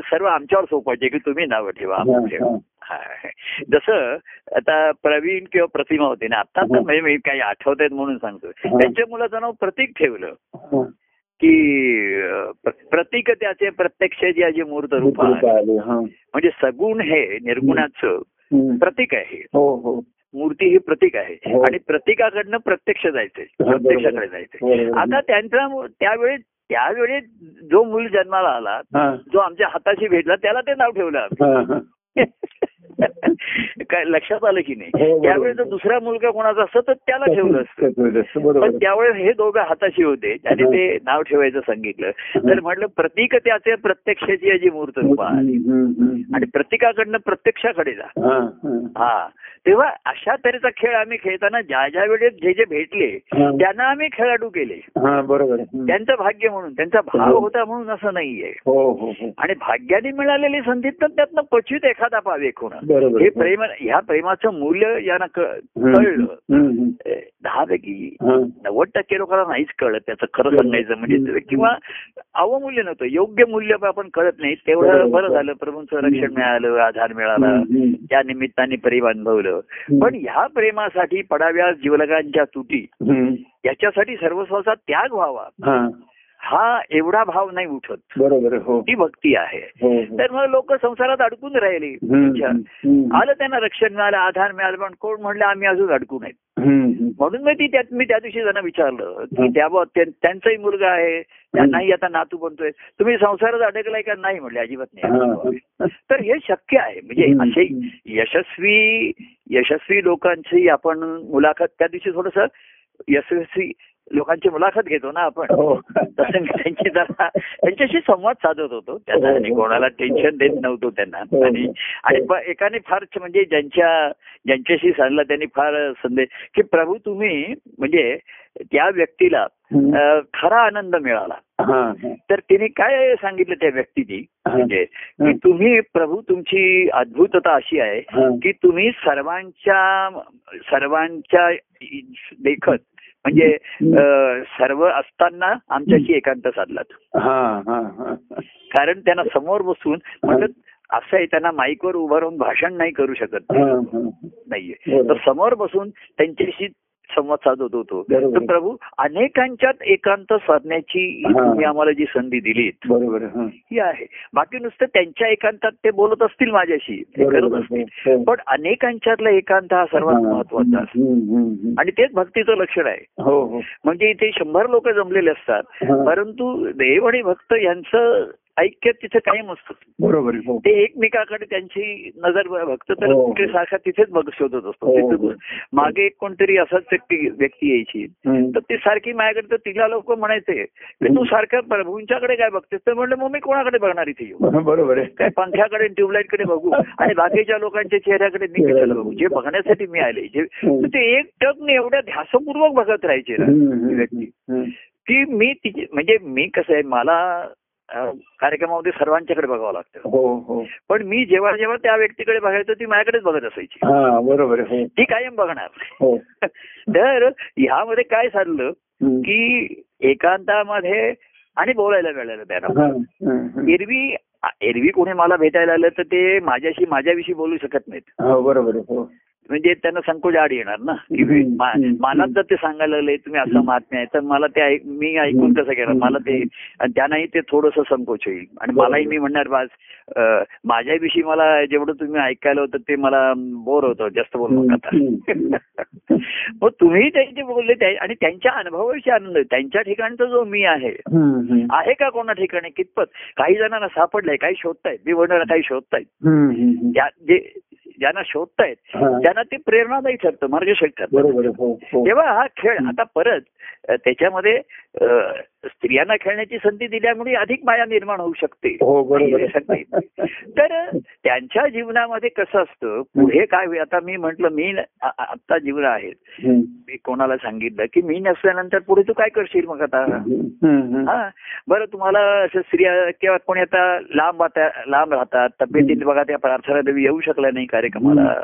B: सर्व आमच्यावर सोपायचे की तुम्ही नावं ठेवा आम्हाला ठेवा. जसं आता प्रवीण किंवा प्रतिमा होते ना आता तर म्हणजे मी काही आठवत आहेत म्हणून सांगतो त्यांच्या मुलाचं नाव प्रतीक ठेवलं. की प्रतीक त्याचे प्रत्यक्ष जे मूर्त रूप. म्हणजे सगुण हे निर्गुणाचं. प्रतीक आहे
A: हो हो
B: मूर्ती ही प्रतीक आहे
A: हो.
B: आणि प्रतीकाकडनं प्रत्यक्ष जायचंय. प्रत्यक्षाकडे जायचंय. आता त्यांचा त्यावेळी त्यावेळी जो मूल जन्माला आला. जो आमच्या हाताशी भेटला त्याला ते नाव ठेवलं. काय लक्षात आलं की
A: हो,
B: नाही
A: बरोबर.
B: त्यावेळी जर दुसरा मुलगा कोणाचा असतं तर त्याला ठेवलं असतं. पण त्यावेळेस हे दोघं हाताशी होते त्याने ते नाव ठेवायचं सांगितलं. तर म्हटलं प्रतीक त्याचे प्रत्यक्षाची जी मूर्त रूप. आणि प्रतीकाकडनं प्रत्यक्षाकडे जा.
A: हा, हा.
B: हा. तेव्हा अशा तऱ्हेचा खेळ आम्ही खेळताना ज्या ज्या वेळेस जे जे भेटले
A: हा.
B: त्यांना आम्ही खेळाडू केले.
A: हा बरोबर.
B: त्यांचं भाग्य म्हणून त्यांचा भाव होता म्हणून असं नाहीये.
A: हो हो हो.
B: आणि भाग्याने मिळालेली संधी तर त्यातनं क्वचित एखादा पावे होणं
A: बरोबर
B: हे प्रेम ह्या प्रेमाचं मूल्य यांना. कळलं. दहा पैकी
A: हा.
B: नव्वद टक्के लोकांना नाहीच कळलं त्याचं खरं सांगायचं म्हणजे. किंवा अवमूल्य नव्हतं. योग्य मूल्य आपण कळत नाही. तेवढं. बरं झालं. प्रभूंचं रक्षण मिळालं आधार मिळाला. त्या निमित्ताने प्रेम अनुभवलं. पण ह्या प्रेमासाठी पडाव्या जीवलगांच्या तुटी. याच्यासाठी सर्वस्वाचा त्याग व्हावा.
A: हा.
B: एवढा भाव नाही उठत
A: बरोबर. हो
B: ती भक्ती आहे
A: हो, हो.
B: तर मग लोक संसारात अडकून राहिले. आलं त्यांना रक्षण मिळालं आधार मिळालं पण कोण म्हणलं आम्ही अजून अडकून आहेत
A: हम्म.
B: म्हणून मी ती त्यात मी त्या दिवशी त्यांना विचारलं की त्या त्या- त्यांचाही मुलगा आहे त्यांनाही आता नातू बनतोय तुम्ही संसारात अडकलाय का नाही म्हणले अजिबात नाही. तर हे शक्य आहे म्हणजे. असे यशस्वी यशस्वी लोकांची आपण मुलाखत त्या दिवशी थोडस यशस्वी लोकांची मुलाखत घेतो ना आपण
A: हो.
B: तसं मी त्यांची जरा त्यांच्याशी संवाद साधत होतो त्यांना
A: हो,
B: आणि. कोणाला टेन्शन देत नव्हतो त्यांना
A: हो,
B: आणि आणि एकाने फार म्हणजे ज्यांच्या ज्यांच्याशी सांगला त्यांनी फार संदेश की प्रभू तुम्ही म्हणजे त्या व्यक्तीला खरा आनंद मिळाला. तर तिने काय सांगितलं त्या व्यक्तीने
A: हा.
B: म्हणजे की. तुम्ही प्रभू तुमची अद्भुतता अशी आहे. की तुम्ही सर्वांच्या सर्वांच्या देखत म्हणजे सर्व असताना आमच्याशी एकांत साधलात
A: हा, हा, हा.
B: कारण त्यांना समोर बसून म्हणत असं आहे त्यांना माईकवर उभं राहून भाषण नाही करू शकत. नाहीये. तर समोर बसून त्यांच्याशी संवाद साधत होतो. तर प्रभू अनेकांच्यात एकांत साधण्याची
A: हा.
B: तुम्ही आम्हाला जी संधी दिलीत
A: बरोबर. हा.
B: ही आहे बाकी नुसतं त्यांच्या एकांतात ते बोलत असतील माझ्याशी ते करत
A: बरोबर.
B: असतील
A: हो.
B: पण अनेकांच्यातला एकांत हा सर्वात
A: हा.
B: महत्त्वाचा असतो. आणि तेच भक्तीचं लक्षण आहे
A: हो हो
B: म्हणजे इथे शंभर लोक जमलेले असतात
A: हा.
B: परंतु देव आणि भक्त यांचं ऐक्य तिथे कायम असतं.
A: बरोबर. हो.
B: ते एकमेकाकडे त्यांची नजर भक्त तर
A: हो.
B: कुठे सारखा तिथेच बघ शोधत असतो.
A: हो.
B: मागे एक कोणतरी असाच व्यक्ती व्यक्ती यायची. तर ती सारखी माझ्याकडे तर तिला लोक म्हणायचे की तू सारखं प्रभूंच्याकडे काय बघतेस? तर म्हणलं मग मी कोणाकडे बघणार इथे येऊ
A: बरोबर आहे.
B: काय पंख्याकडे ट्यूबलाईटकडे बघू? आणि बाकीच्या लोकांच्या चेहऱ्याकडे मी कशाला बघू? जे बघण्यासाठी मी आले जे ते एक टकने एवढ्या ध्यासपूर्वक बघत राहायचे व्यक्ती. की मी तिची म्हणजे मी कसं आहे मला कार्यक्रमामध्ये सर्वांच्याकडे बघावं लागतं.
A: हो हो.
B: पण मी जेव्हा जेव्हा त्या व्यक्तीकडे बघायचो ती माझ्याकडेच बघत असायची.
A: हा बरोबर
B: ती कायम बघणार.
A: हो.
B: तर ह्यामध्ये काय चाललं. की एकांतामध्ये आणि बोलायला मिळालं त्यांना. एरवी एरवी कोणी मला भेटायला आलं तर ते माझ्याशी माझ्याविषयी बोलू शकत नाहीत.
A: बरोबर
B: म्हणजे त्यांना संकोच आड येणार ना? की मनात जर ते सांगायला लागले तुम्ही असं महात्म्य आहे तर मला ते मी ऐकून कसं घेणार. मला ते आणि त्यांनाही ते थोडस संकोच होईल. आणि. मलाही मी म्हणणार माझ्याविषयी मला जेवढं तुम्ही ऐकायला होतं ते मला बोर होतं जास्त बोलू नका. मग तुम्ही त्यांचे बोलले आणि त्यांच्या अनुभवाविषयी आनंद आहे. त्यांच्या ठिकाणचा जो मी आहे. आहे का कोणा ठिकाणी? कितपत? काही जणांना सापडलंय काही शोधतायत. मी म्हणणार काही शोधतायत. जे ज्यांना शोधतायत. त्यांना ते प्रेरणादायी ठरतं मार्गदर्शक ठरतं.
A: हो हो
B: तेव्हा हा खेळ आता परत त्याच्यामध्ये स्त्रियांना खेळण्याची संधी दिल्यामुळे अधिक माया निर्माण होऊ शकते.
A: हो.
B: तर त्यांच्या जीवनामध्ये कसं असतं पुढे काय आता मी म्हंटल मी आता जीवन आहे. मी कोणाला सांगितलं की मी नसल्यानंतर पुढे तू काय करशील मग आता. हा. बरं तुम्हाला असं स्त्रिया किंवा कोणी आता लांब आता लांब राहतात तब्येतीत बघा त्या प्रार्थना देवी येऊ शकल्या नाही कार्यक्रमाला.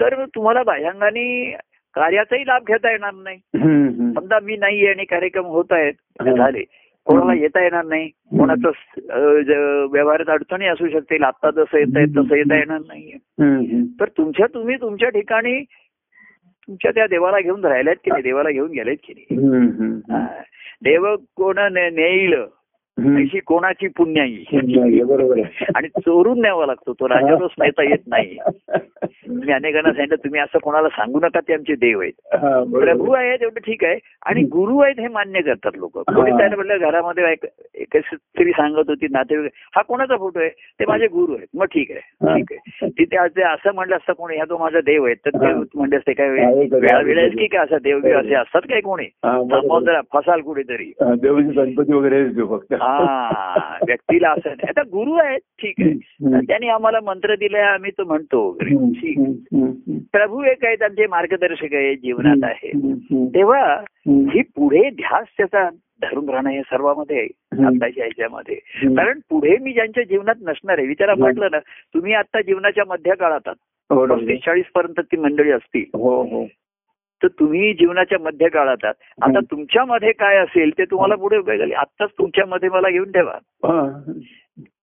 B: तर तुम्हाला बाह्यांगाने कार्याचाही लाभ घेता येणार नाही. समजा मी नाहीये आणि कार्यक्रम होत आहेत. झाले कोणाला येता येणार नाही कोणाचं व्यवहारात अडचणी असू शकतील आता जसं येत आहे तसं येता येणार नाहीये. तर तुमच्या तुम्ही तुमच्या ठिकाणी तुमच्या त्या देवाला घेऊन राहिल्यात की नाही देवाला घेऊन गेलेत की नाही. देव कोण नेईल. अशी कोणाची पुण्याई
A: नाही, बरोबर आहे
B: आणि चोरून न्यावा लागतो तो राजारोस नेता येत नाही मी अनेकांना सांगितलं तुम्ही असं कोणाला सांगू नका ते आमचे देव आहेत. प्रभू आहेत एवढं ठीक आहे आणि गुरु आहेत हे मान्य करतात लोक कोणी. त्याला म्हटलं घरामध्ये स्त्री सांगत होती नातेवाईक हा कोणाचा फोटो आहे? ते माझे गुरु आहेत. मग ठीक आहे.
A: हा.
B: ठीक आहे. तिथे आज असं म्हणलं असतं कोणी ह्या तो माझा देव आहे. तर
A: हा.
B: म्हणले असते काय
A: हा, हे
B: वेळा वेळेस की काय असं देव असे असतात काय कोणी?
A: हा,
B: जरा फसाल कुठेतरी.
A: हा, देवाचे गणपती वगैरे फक्त.
B: हा व्यक्तीला असं नाही. आता गुरु आहेत ठीक आहे. त्यांनी आम्हाला मंत्र दिले आम्ही तो म्हणतो वगैरे. प्रभू एक आहेत आमचे मार्गदर्शक आहे जीवनात आहे. तेव्हा. ही पुढे ध्यास त्याचा धरून राहणं हे सर्वांमध्ये. आत्ताच्या ह्याच्यामध्ये. कारण पुढे मी ज्यांच्या जीवनात नसणार आहे विचारा. म्हटलं ना तुम्ही आता जीवनाच्या मध्य काळात आहात.
A: बरोबर.
B: पस्तीस चाळीस पर्यंत ती मंडळी असतील
A: हो हो
B: तर तुम्ही जीवनाच्या मध्य काळात आता. तुमच्यामध्ये काय असेल ते तुम्हाला पुढे आत्ताच तुमच्यामध्ये मला घेऊन ठेवा
A: हा.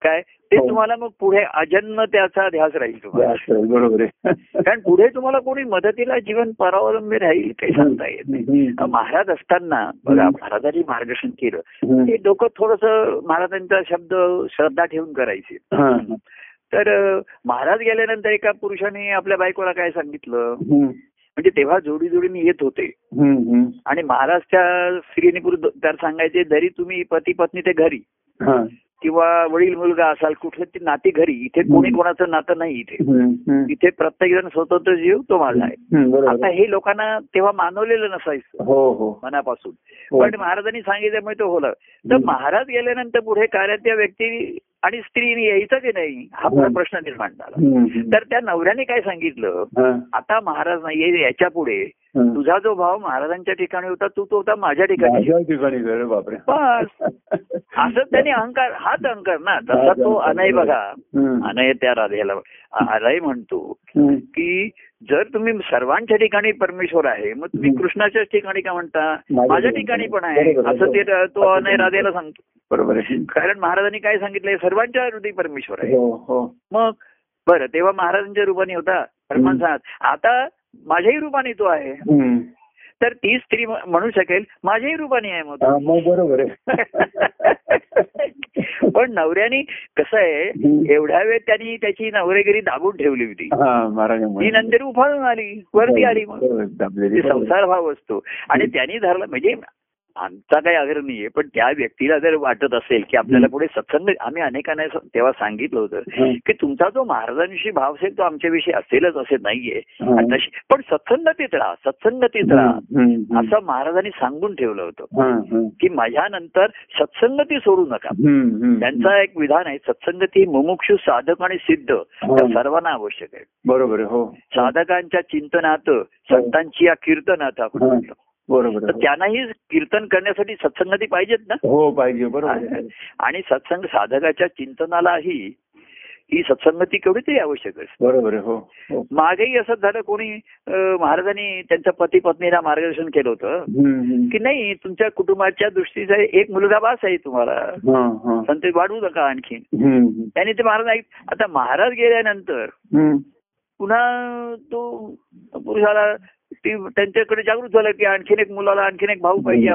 B: काय ते
A: हो.
B: तुम्हाला मग पुढे अजन्म त्याचा ध्यास राहील तुम्हाला
A: बरोबर आहे
B: कारण पुढे तुम्हाला कोणी मदतीला जीवन परावलंबी राहील काही सांगता येत नाही. महाराज असताना बघा. महाराजांनी मार्गदर्शन केलं. ते लोक थोडस महाराजांचा शब्द श्रद्धा ठेवून करायचे
A: हा.
B: तर महाराज गेल्यानंतर एका पुरुषाने आपल्या बायकोला काय सांगितलं. म्हणजे तेव्हा जोडी जोडीने येत होते. आणि महाराज त्या स्त्रीने तर सांगायचे जरी तुम्ही पती पत्नी ते घरी
A: हा.
B: किंवा वडील मुलगा असाल कुठले ती नाती घरी इथे कोणी. कोणाचं नातं नाही इथे. इथे प्रत्येक जण स्वतंत्र जीव तो माझा आहे आता हे लोकांना तेव्हा मानवलेलं नसायचं
A: हो हो
B: मनापासून
A: हो.
B: पण महाराजांनी सांगितल्यामुळे तो होला तर. महाराज गेल्यानंतर पुढे कार्यात व्यक्ती आणि स्त्रीने यायचं की नाही हा. प्रश्न निर्माण झाला. तर त्या नवऱ्याने काय सांगितलं. आता महाराज नाहीये
A: याच्यापुढे.
B: तुझा जो भाव महाराजांच्या ठिकाणी होता तू तो होता माझ्या ठिकाणी
A: बापरे
B: बस असं त्याने अहंकार हाच अहंकार ना जसा तो अनय बघा. अनय त्या राधेला अनय म्हणतो. की जर तुम्ही सर्वांच्या ठिकाणी परमेश्वर आहे मग तुम्ही. कृष्णाच्याच ठिकाणी का म्हणता
A: माझ्या ठिकाणी.
B: पण आहे असं ते. तो अनय राधेला सांगतो
A: बरोबर आहे
B: कारण महाराजांनी काय सांगितलंय सर्वांच्या हृदय परमेश्वर आहे
A: हो हो
B: मग बरं तेव्हा महाराजांच्या रूपाने होता परमान
A: हम्म.
B: सांगत आता माझ्याही रूपाने तो आहे. तर ती स्त्री म्हणू शकेल माझ्याही रूपाने आहे मग.
A: हा, बरोबर आहे
B: पण नवऱ्याने कसं आहे. एवढ्या वेळ त्यांनी त्याची नवरेगिरी दाबून ठेवली होती
A: हा
B: ती नंतर उफाळून आली वरती आली मग. संसार भाव असतो आणि त्यांनी धरला म्हणजे आमचा काही आग्रह नाहीये पण त्या व्यक्तीला जर वाटत असेल की आपल्याला पुढे सत्संग आम्ही अनेकांना तेव्हा सांगितलं होतं
A: हं.
B: की तुमचा जो महाराजांविषयी भाव असेल तो आमच्याविषयी असेलच असे नाहीये.
A: हं.
B: पण सत्संगतीत राहा सत्संगतीत राहा. असं महाराजांनी सांगून ठेवलं होतं.
A: हं, हं.
B: की माझ्यानंतर सत्संगती सोडू नका. त्यांचा एक विधान आहे सत्संगती मुमुक्षु साधक आणि सिद्ध. त्या सर्वांना आवश्यक आहे.
A: बरोबर हो.
B: साधकांच्या चिंतनात संतांची या कीर्तनात आपण
A: हं. बरोबर आहे
B: त्यांनाही कीर्तन करण्यासाठी सत्संगती पाहिजेत ना
A: हो पाहिजे बरोबर.
B: आणि सत्संग साधकाच्या चिंतनालाही ही सत्संगती केवढी तरी आवश्यक असते
A: बरोबर हो हो
B: मागेही असं झालं कोणी महाराजांनी त्यांच्या पती पत्नीला मार्गदर्शन केलं होतं. की नाही तुमच्या कुटुंबाच्या दृष्टीचा एक मुलगा बास आहे तुम्हाला
A: हं, हं.
B: संत वाढवू नका आणखीन. त्यांनी ते महाराज आता महाराज गेल्यानंतर. पुन्हा तो पुरुषाला ती त्यांच्याकडे जागृत झालं की आणखीन एक मुलाला आणखीन एक भाऊ पाहिजे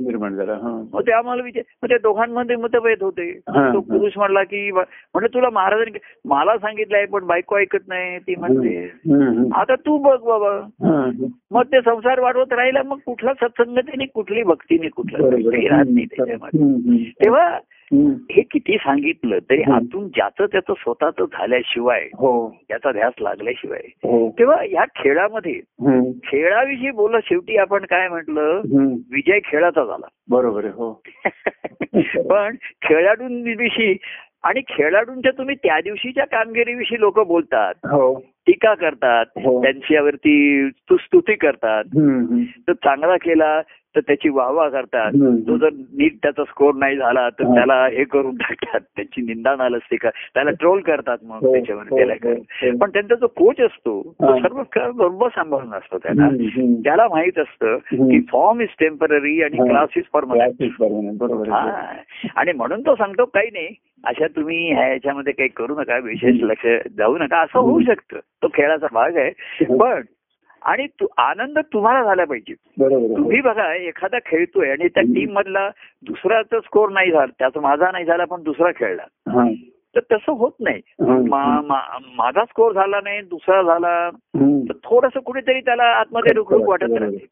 A: निर्माण झाला हा
B: मग ते आम्हाला विचार मग त्या दोघांमध्ये मतभेद होते तो. पुरुष म्हणला की म्हणजे तुला महाराजांनी मला सांगितलंय पण बायको ऐकत नाही ती म्हणते. आता तू बघ बाबा मग ते संसार वाढवत राहिला मग कुठला सत्संगतीने कुठली भक्तीने कुठलं राहत नाही त्याच्यामध्ये. तेव्हा. हे किती सांगितलं तरी. आतून ज्याचं त्याचं स्वतःच झाल्याशिवाय
A: हो.
B: त्याचा ध्यास लागल्याशिवाय.
A: हो.
B: तेव्हा या खेळामध्ये खेळाविषयी बोलत शेवटी आपण काय म्हटलं. विजय खेळाचा झाला.
A: बरोबर हो.
B: पण खेळाडूंविषयी आणि खेळाडूंच्या तुम्ही त्या दिवशीच्या कामगिरीविषयी लोक बोलतात.
A: हो.
B: टीका करतात.
A: हो.
B: त्यांच्यावरती स्तु- स्तुती करतात. तर चांगला केला. तर त्याची वाहवा करतात. तो जर नीट त्याचा स्कोर नाही झाला तर. त्याला हे करून टाकतात त्याची निंदा नालस्ती का त्याला ट्रोल करतात मग
A: हो,
B: त्याच्यावर
A: हो,
B: त्याला
A: हो.
B: पण त्यांचा जो कोच असतो तो. सर्व बरोबर सांभाळून असतो
A: हम्म.
B: त्याला माहीत असतं. की फॉर्म इज टेंपररी आणि. Class is permanent. हा आणि म्हणून तो सांगतो काही नाही अशा तुम्ही ह्या याच्यामध्ये काही करू नका विशेष लक्ष जाऊ नका असं होऊ शकतं तो खेळाचा भाग आहे पण आणि तु- आनंद तुम्हाला झाला पाहिजे. तुम्ही बघा एखादा खेळतोय आणि त्या टीम मधला दुसराचा स्कोर नाही झाला त्याचा माझा नाही झाला पण दुसरा खेळला. तर तसं होत नाही माझा स्कोर झाला नाही दुसरा झाला. तर थोडस कुठेतरी त्याला आतमध्ये रुखरुख वाटत राहते.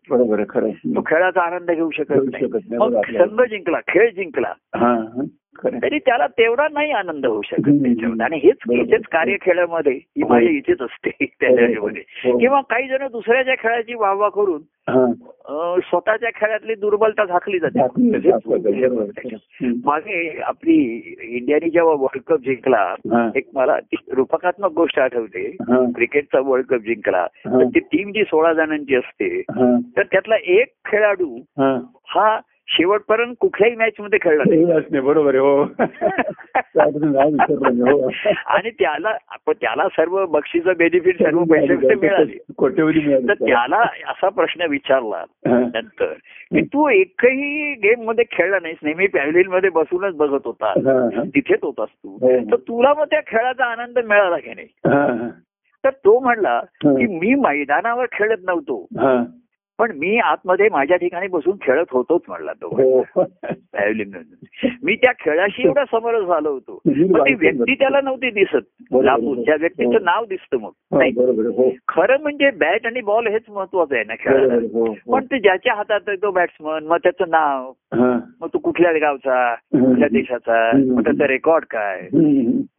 B: तो खेळाचा आनंद घेऊ शकत नाही मग. संघ जिंकला खेळ जिंकला. तरी त्याला तेवढा नाही आनंद होऊ शकत. त्याच्यामध्ये आणि हेच. हेच कार्य खेळामध्ये ही
A: हो.
B: माझ्या इथेच असते त्याच्यामध्ये
A: हो.
B: किंवा काही जण दुसऱ्याच्या खेळाची वाहवा करून
A: हा.
B: स्वतःच्या खेळातली दुर्बलता झाकली जाते. मागे आपली इंडियाने जेव्हा वर्ल्ड कप जिंकला
A: हा.
B: एक मला रूपकात्मक गोष्ट आठवते
A: हा.
B: क्रिकेटचा वर्ल्ड कप जिंकला
A: हा.
B: तर ती टीम जी सोळा जणांची असते
A: हा.
B: तर त्यातला एक खेळाडू
A: हा.
B: शेवटपर्यंत कुठल्याही मॅच मध्ये खेळला नाही
A: बरोबर आहे हो हो.
B: आणि त्याला त्याला सर्व बक्षीस बेनिफिट सर्व पैसे मिळाले तर त्याला असा प्रश्न विचारला. नंतर की तू एकही गेममध्ये खेळला नाहीस नेहमी पॅव्हलियनमध्ये बसूनच बघत होता. तिथेच होतास तू
A: हो.
B: तर तुला मग त्या खेळाचा आनंद मिळाला की नाही. तर तो म्हणला. की मी मैदानावर खेळत नव्हतो. पण मी आतमध्ये माझ्या ठिकाणी बसून खेळत होतोच म्हणला तो
A: हो
B: मी त्या खेळाशी एवढा समरस झालो होतो ती व्यक्ती. त्याला नव्हती दिसत. लांबून त्या
A: हो.
B: व्यक्तीचं नाव दिसतं मग
A: हो, हो
B: खरं म्हणजे बॅट आणि बॉल हेच महत्वाचं आहे ना
A: हो, हो.
B: पण ते ज्याच्या हातात आहे तो बॅट्समन मग त्याचं नाव
A: हा.
B: मग तो कुठल्या गावचा कुठल्या देशाचा मग त्याचं रेकॉर्ड काय.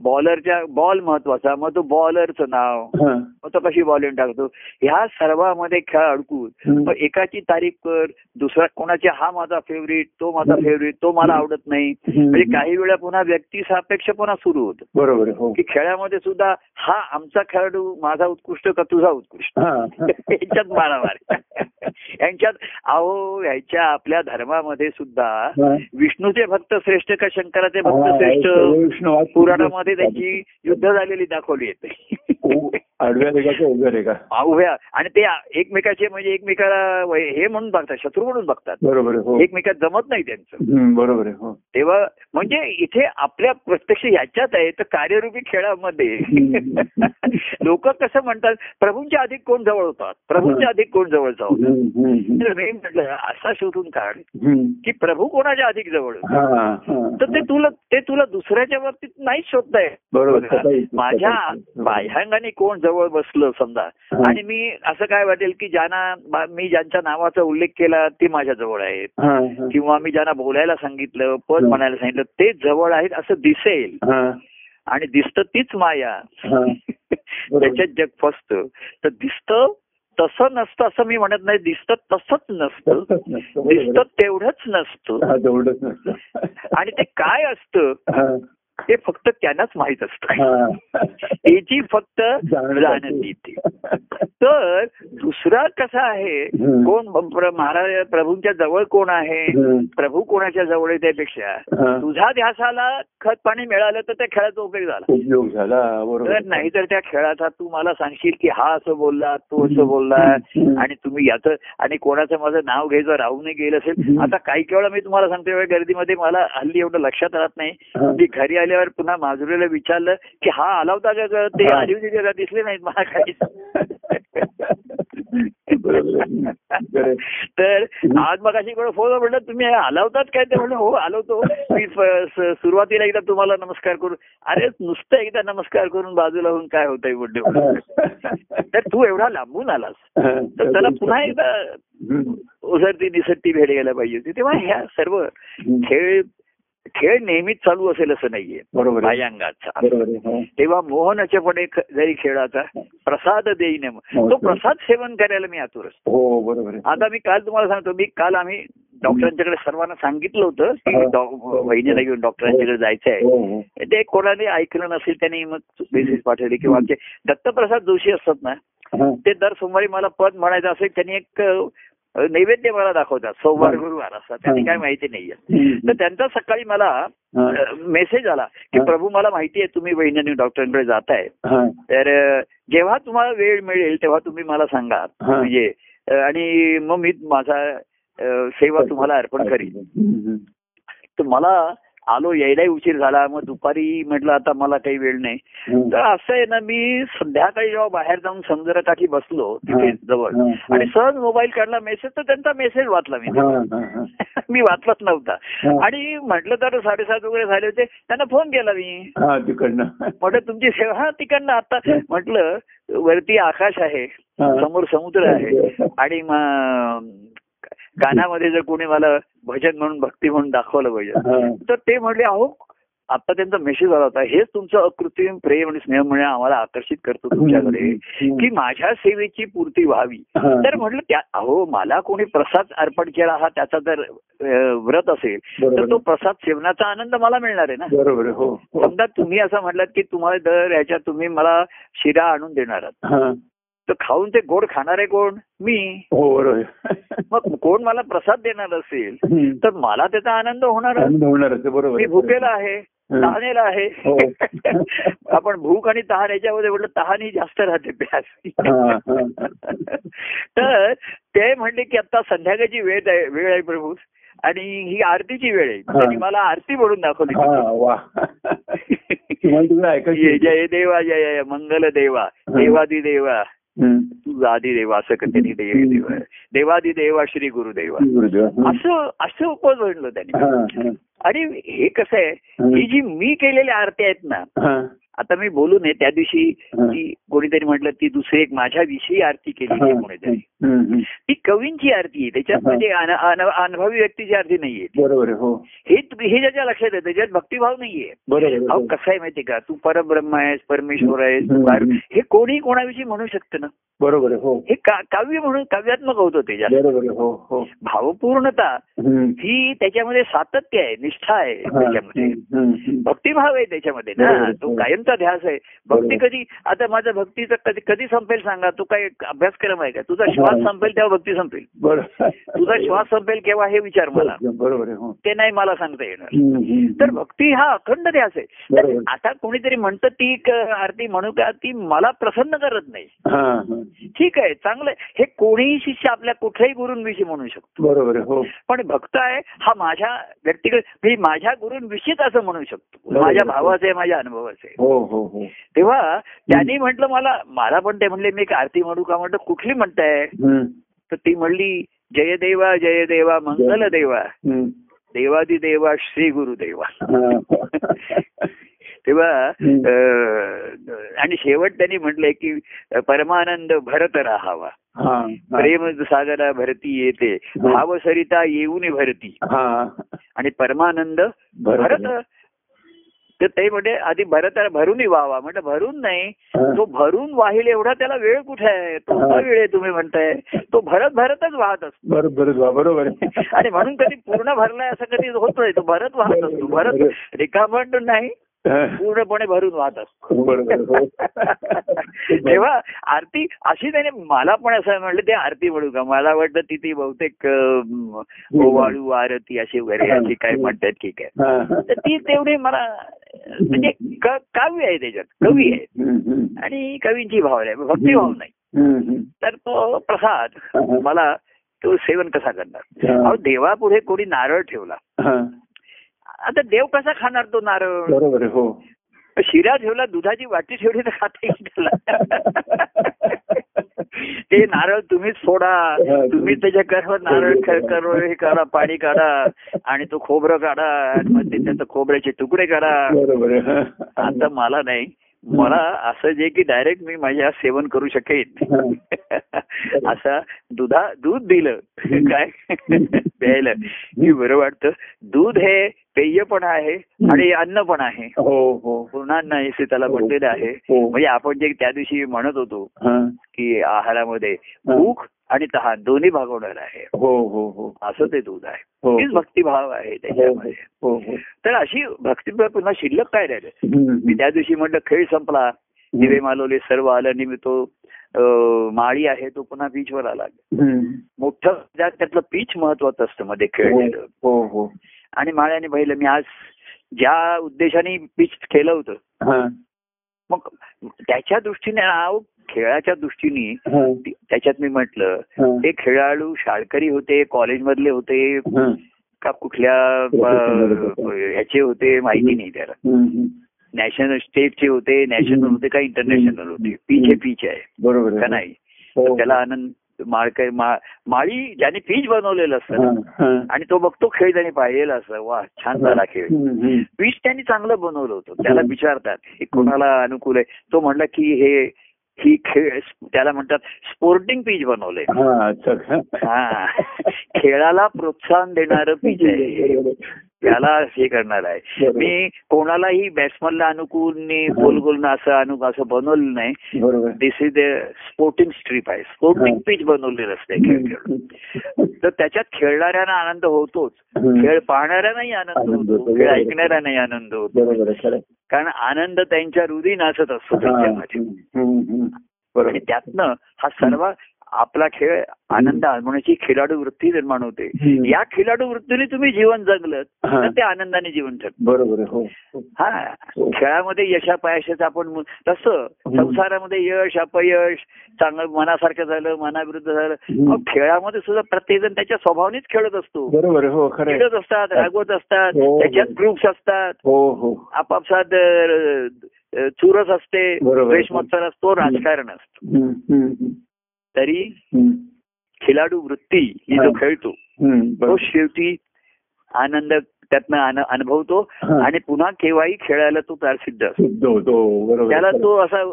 B: बॉलरच्या बॉल महत्त्वाचा मग तो बॉलरचं नाव
A: हा.
B: मग तो कशी बॉलिंग टाकतो ह्या सर्वांमध्ये खेळ अडकून. मग एकाची तारीफ कर दुसरा कोणाची हा माझा फेवरेट तो माझा फेवरेट तो मला आवडत नाही. म्हणजे काही वेळा पुन्हा व्यक्ती सापेक्षपणा सुरू होतो.
A: बरोबर हो.
B: की खेळामध्ये सुद्धा हा आमचा खेळाडू माझा उत्कृष्ट का तुझा उत्कृष्ट. यांच्यात मारामार. यांच्यात अहो ह्याच्या आपल्या धर्मामध्ये सुद्धा. विष्णूचे भक्त श्रेष्ठ का शंकराचे भक्त श्रेष्ठ? पुराणामध्ये त्यांची युद्ध झालेली दाखवली येते
A: आडव्या रेगा उभ्या रेगा
B: उभ्या. आणि ते एकमेकाचे म्हणजे एकमेकाला हे म्हणून बघतात शत्रू म्हणून बघतात.
A: बरोबर हो.
B: एकमेकात जमत नाही त्यांचं.
A: बरोबर आहे हो.
B: तेव्हा म्हणजे इथे आपल्या प्रत्यक्ष ह्याच्यात आहे तर कार्यरूपी खेळामध्ये लोक कसं म्हणतात प्रभूंच्या अधिक कोण जवळ होतात प्रभूंच्या अधिक कोण जवळ जाऊ. तर मी म्हटलं असा शोधून काढ. की प्रभू कोणाच्या अधिक जवळ. तर ते तुला ते तुला दुसऱ्याच्या बाबतीत नाही शोधताय
A: बरोबर
B: माझ्या बाह्यांगाने कोण जवळ बसलं समजा. आणि मी असं काय वाटेल की ज्यांना मी ज्यांच्या नावाचा उल्लेख केला ते माझ्या जवळ आहेत. किंवा मी ज्यांना बोलायला सांगितलं पद. म्हणायला सांगितलं ते जवळ आहेत असं दिसेल. आणि दिसतं तीच माया. त्याच्यात जग फसतं. तर दिसतं तसं नसतं असं मी म्हणत नाही. दिसतं तसंच नसतं. दिसतं. तेवढंच नसतं. आणि ते काय असतं? ते फक्त त्यांनाच माहीत असतं. त्याची फक्त
A: जाणत
B: येते तर दुसरा कसा आहे. कोण महाराज प्रभूंच्या जवळ कोण आहे. प्रभू कोणाच्या जवळ आहे त्यापेक्षा. तुझ्या ध्यासाला खत पाणी मिळालं तर त्या खेळाचा उपयोग झाला
A: उपयोग झाला बरोबर
B: नाहीतर त्या खेळाचा तू मला सांगशील की हा असं बोलला तो असं. बोलला. आणि तुम्ही याचं आणि कोणाचं माझं नाव घ्यायचं राहू नाही गेलं असेल. आता काही वेळा मी तुम्हाला सांगतो गर्दीमध्ये मला हल्ली एवढं लक्षात राहत नाही. मी घरी राहिल्यावर पुन्हा माधुरीला विचारलं की हा आला होता का? ते. आली होती त्याला दिसले नाहीत मला
A: आहे.
B: तर आज मग अशी फोन म्हटलं तुम्ही आला होतात काय ते म्हणलं हो आलो होतो मी सुरुवातीला एकदा तुम्हाला नमस्कार करून अरे नुसतं एकदा नमस्कार करून बाजूला होऊन काय होतंय म्हणलं तर तू एवढा लांबून आलास तर त्याला पुन्हा एकदा. ओझरती निसटती भेट घ्यायला पाहिजे होती तेव्हा ह्या सर्व. खेळ खेळ नेहमीच चालू असेल असं नाहीये. भायंगाचा.
A: हो.
B: तेव्हा मोहनाच्या पणे ख- जरी खेळाचा प्रसाद देईन
A: हो.
B: तो प्रसाद सेवन करायला मी आतुर असतो
A: हो.
B: आता मी काल तुम्हाला सांगतो मी काल आम्ही डॉक्टरांच्याकडे सर्वांना सांगितलं होतं की
A: हो.
B: वहिनीला घेऊन डॉक्टरांच्याकडे जायचं आहे
A: हो हो
B: ते कोणाने ऐकलं नसेल त्यांनी मग मेसेज पाठवले किंवा आमचे दत्तप्रसाद जोशी असतात ना
A: हा.
B: ते दर सोमवारी मला पद म्हणायचं असेल त्यांनी एक नैवेद्य मला दाखवतात सोमवार गुरुवार असतात त्यांनी काय माहिती नाहीये. तर त्यांचा सकाळी मला. मेसेज आला की. प्रभू मला माहिती आहे तुम्ही वहिनी डॉक्टरांकडे जाताय. तर जेव्हा तुम्हाला वेळ मिळेल तेव्हा तुम्ही मला सांगा. म्हणजे आणि मग मी माझा सेवा तुम्हाला अर्पण करीन. तर मला आलो यायलाही उशीर झाला. मग दुपारी म्हटलं आता मला काही वेळ नाही. तर असं आहे ना मी संध्याकाळी जेव्हा बाहेर जाऊन समुद्राकाठी बसलो तिथे. जवळ. आणि सहज मोबाईल काढला मेसेज तर त्यांचा मेसेज वाचला मी. मी वाचलाच नव्हता. आणि म्हटलं तर साडेसात वगैरे झाले होते. त्यांना फोन केला मी.
A: तिकडनं.
B: म्हटलं तुमची सेवा हा तिकडनं आता. म्हटलं वरती आकाश आहे. समोर समुद्र आहे. आणि मग कानामध्ये जर कोणी मला भजन म्हणून भक्ती म्हणून दाखवलं पाहिजे. तर ते म्हणले अहो आता त्यांचा मेसेज आला होता हेच तुमचं अकृत्रिम प्रेम आणि स्नेह म्हणजे आम्हाला आकर्षित करतो तुमच्याकडे. की माझ्या सेवेची पूर्ती व्हावी. तर म्हटलं त्या अहो मला कोणी प्रसाद अर्पण केला हा त्याचा जर व्रत असेल. तर तो प्रसाद सेवनाचा आनंद मला मिळणार आहे ना
A: बरोबर. हो हो.
B: समजा तुम्ही असं म्हटलात की तुम्हाला दर ह्याच्यात तुम्ही मला शिरा आणून देणार आहात. तर खाऊन ते गोड खाणारे कोण मी
A: हो बरोबर आहे.
B: मग कोण मला प्रसाद देणार असेल. तर मला त्याचा आनंद होणार
A: आहे,
B: मी
A: आहे.
B: भुकेला आहे. तहानेला आहे
A: हो.
B: आपण भूक आणि तहान याच्यामध्ये म्हटलं तहानही जास्त राहते प्यास. तर ते म्हणले की आता संध्याकाळची वेळ आहे वेळ आहे प्रभू आणि ही आरतीची वेळ आहे. त्यांनी मला आरती म्हणून दाखवली जय देवा जय जय मंगल देवा देवादी देवा
A: हम्म.
B: तू आदी देवा असं त्यांनी देव देवा देवादी देवा श्री गुरुदेवा. असं असं उपज म्हणलं त्यांनी. आणि हे कसं आहे ही जी मी केलेल्या आरती आहेत ना. आता मी बोलू नये त्या दिवशी. ती कोणीतरी म्हटलं ती दुसरी एक माझ्याविषयी आरती केली. कोणीतरी. ती कवींची आरती आहे त्याच्यात. म्हणजे अन- अन- अनुभवी व्यक्तीची आरती नाहीये
A: बरोबर हो
B: हे हे ज्याच्या लक्षात आहे त्याच्यात भक्तिभाव नाहीये
A: बरोबर
B: अहो. कसं आहे माहितीये का तू परब्रह्म आहेस परमेश्वर आहेस. हे कोणी कोणाविषयी म्हणू शकतं ना
A: बरोबर हो
B: हे काव्य म्हणून काव्यात्मक होतं त्याच्यात
A: हो हो
B: भावपूर्णता. ही त्याच्यामध्ये सातत्य आहे निष्ठा आहे त्याच्यामध्ये. भक्तिभाव आहे त्याच्यामध्ये. ना तो कायमचा ध्यास आहे भक्ती. कधी आता माझा भक्तीचा कधी कधी संपेल सांगा तू काय अभ्यासक्रम आहे का तुझा श्वास
A: हा.
B: संपेल तेव्हा भक्ती संपेल
A: बरोबर
B: तुझा श्वास संपेल केव्हा हे विचार मला
A: बरोबर आहे हो
B: ते नाही मला सांगता येणार. तर भक्ती हा अखंड ध्यास आहे. आता कोणीतरी म्हणतं ती आरती म्हणू का ती मला प्रसन्न करत नाही
A: हा, हा.
B: ठीक आहे चांगलं. हे कोणीही शिष्य आपल्या कुठल्याही गुरूंविषयी म्हणू शकतो
A: बरोबर हो
B: पण भक्त आहे हा माझ्या व्यक्तिगत मी माझ्या गुरूंविषयीच असं म्हणू शकतो. माझ्या भावाचं आहे माझ्या अनुभवाचं आहे
A: हो हो.
B: तेव्हा त्यांनी म्हटलं मला मला पण ते म्हणले मी एक आरती म्हणू का? म्हटलं कुठली म्हणताय? तर ती म्हणली जय देवा जय देवा मंगल देवा. देवादी देवा श्री गुरुदेवा. तेव्हा आणि शेवट त्यांनी म्हटलंय की परमानंद भरत राहावा. प्रेम सागरा भरती येते. भाव सरिता येऊन भरती. आणि परमानंद
A: भरत.
B: भरत तर ते म्हणजे आधी भरत भरून व्हावा म्हणजे भरून नाही. तो भरून वाहील एवढा त्याला वेळ कुठे आहे तो. वेळ आहे तुम्ही म्हणताय तो भरत भरतच वाहत असतो
A: बरोबर बरोबर बरोबर.
B: आणि म्हणून कधी पूर्ण भरलाय असं कधी होत नाही तो भरत वाहत असतो भरत रिकामंड नाही. पूर्णपणे भरून वाहत असतो
A: हो.
B: तेव्हा आरती अशी त्याने मला पण असं म्हणलं ते आरती म्हणू का मला वाटतं ती ती बहुतेक ओवाळू आरती अशी वगैरे अशी काय म्हणतात ठीक आहे
A: हा, हा.
B: तर ती तेवढी मला म्हणजे क- काव्य आहे त्याच्यात कवी आहे. आणि कवींची भाव आहे भक्तिभाव नाही. तर तो प्रसाद मला तो सेवन कसा करणार. अहो देवापुढे कोणी नारळ ठेवला. आता देव कसा खाणार तो नारळ?
A: बरोबर हो.
B: शिरा ठेवला दुधाची वाटी ठेवली तर खाता ते नारळ तुम्हीच फोडा. तुम्ही त्याच्या गर्भात नारळ ख- करो हे करा पाणी काढा आणि तो खोबरं काढा आणि मग ते त्याचं खोबऱ्याचे तुकडे
A: आहे
B: आता मला नाही. मला असं जे की डायरेक्ट मी माझ्या सेवन करू शकेन. असा दुधा दूध दिलं. काय? प्यायला. मी बरं वाटतं. दूध हे पेय पण आहे आणि अन्न पण आहे.
A: हो हो.
B: पूर्णान्न असे त्याला म्हटलेलं आहे.
A: हो.
B: म्हणजे आपण जे त्या दिवशी म्हणत होतो
A: हा.
B: की आहारामध्ये भूक आणि तहान दोन्ही भागवणार आहे.
A: हो हो हो.
B: असं ते दूध आहे.
A: हो.
B: भक्तिभाव आहे त्याच्यामध्ये.
A: हो हो.
B: तर अशी भक्तिभाव पुन्हा शिल्लक काय राहिलं? मी. त्या दिवशी म्हटलं खेळ संपला. दिवे मालवले सर्व आलं मी तो माळी आहे तो पुन्हा बीचवर आला. मोठं त्यात त्यातलं पीच महत्वाचं असतं मध्ये खेळलेलं
A: हो हो
B: आणि माळ्याने पाहिलं मी आज ज्या उद्देशाने पीच केलं होतं
A: हा.
B: मग त्याच्या दृष्टीने नाव खेळाच्या दृष्टीने
A: हा.
B: त्याच्यात मी म्हटलं
A: हा.
B: ते खेळाडू शाळकरी होते कॉलेजमधले होते
A: हा.
B: का कुठल्या ह्याचे होते माहिती नाही त्याला. नॅशनल स्टेटचे होते नॅशनल होते का इंटरनॅशनल होते पीच हे पीच आहे
A: बरोबर
B: का नाही
A: हो.
B: त्याला आनंद माळकरी माळी ज्याने पीच बनवलेलं असतं
A: हा. हा.
B: आणि तो बघतो खेळ त्याने पाहिलेला असं वा छान झाला खेळ. पीच त्यांनी चांगलं बनवलं होतं त्याला विचारतात हे कोणाला अनुकूल आहे तो म्हणला की हे ही खेळ त्याला म्हणतात स्पोर्टिंग पीच बनवलंय.
A: हा अच्छा.
B: हा. खेळाला प्रोत्साहन देणारं पीच आहे. त्याला हे करणार आहे. मी कोणालाही बॅट्समनला अनुकूल गोल गोल असं अनु असं बनवलं नाही. दिस इज स्पोर्टिंग स्ट्रीप आहे. स्पोर्टिंग पीच बनवलेलं असते खेळ खेळून तर त्याच्यात खेळणाऱ्यांना आनंद होतोच. खेळ पाहणाऱ्यांनाही आनंद
A: आनंद
B: होतो. खेळ. ऐकणाऱ्यांनाही आनंद होतो. कारण आनंद त्यांच्या हृदय नाचत असतो. त्यांच्यामध्ये. आणि त्यातनं हा सर्व आपला खेळ आनंद होण्याची खेळाडू वृत्ती निर्माण होते. या खेळाडू वृत्तीने तुम्ही जीवन जगलं. तर ते आनंदाने जीवन जगलं
A: बरोबर हो हो.
B: हा
A: हो.
B: खेळामध्ये यशापयशाचं आपण तसं संसारामध्ये यश अपयश चांगलं मनासारखं झालं मनाविरुद्ध झालं खेळामध्ये सुद्धा प्रत्येक जण त्याच्या स्वभावानेच खेळत असतो
A: बरोबर हो.
B: खेळत असतात रागवत असतात. त्याच्यात ग्रुप्स असतात आपापसात चुरस असते
A: बरोबर.
B: द्वेष मत्सर असतो राजकारण असतं. तरी. खेळाडू वृत्ती जो. खेळतो. तो. शेवटी आनंद त्यातनं अनुभवतो. आणि पुन्हा केव्हाही खेळायला तो त्याला सिद्ध असतो त्याला. तो असा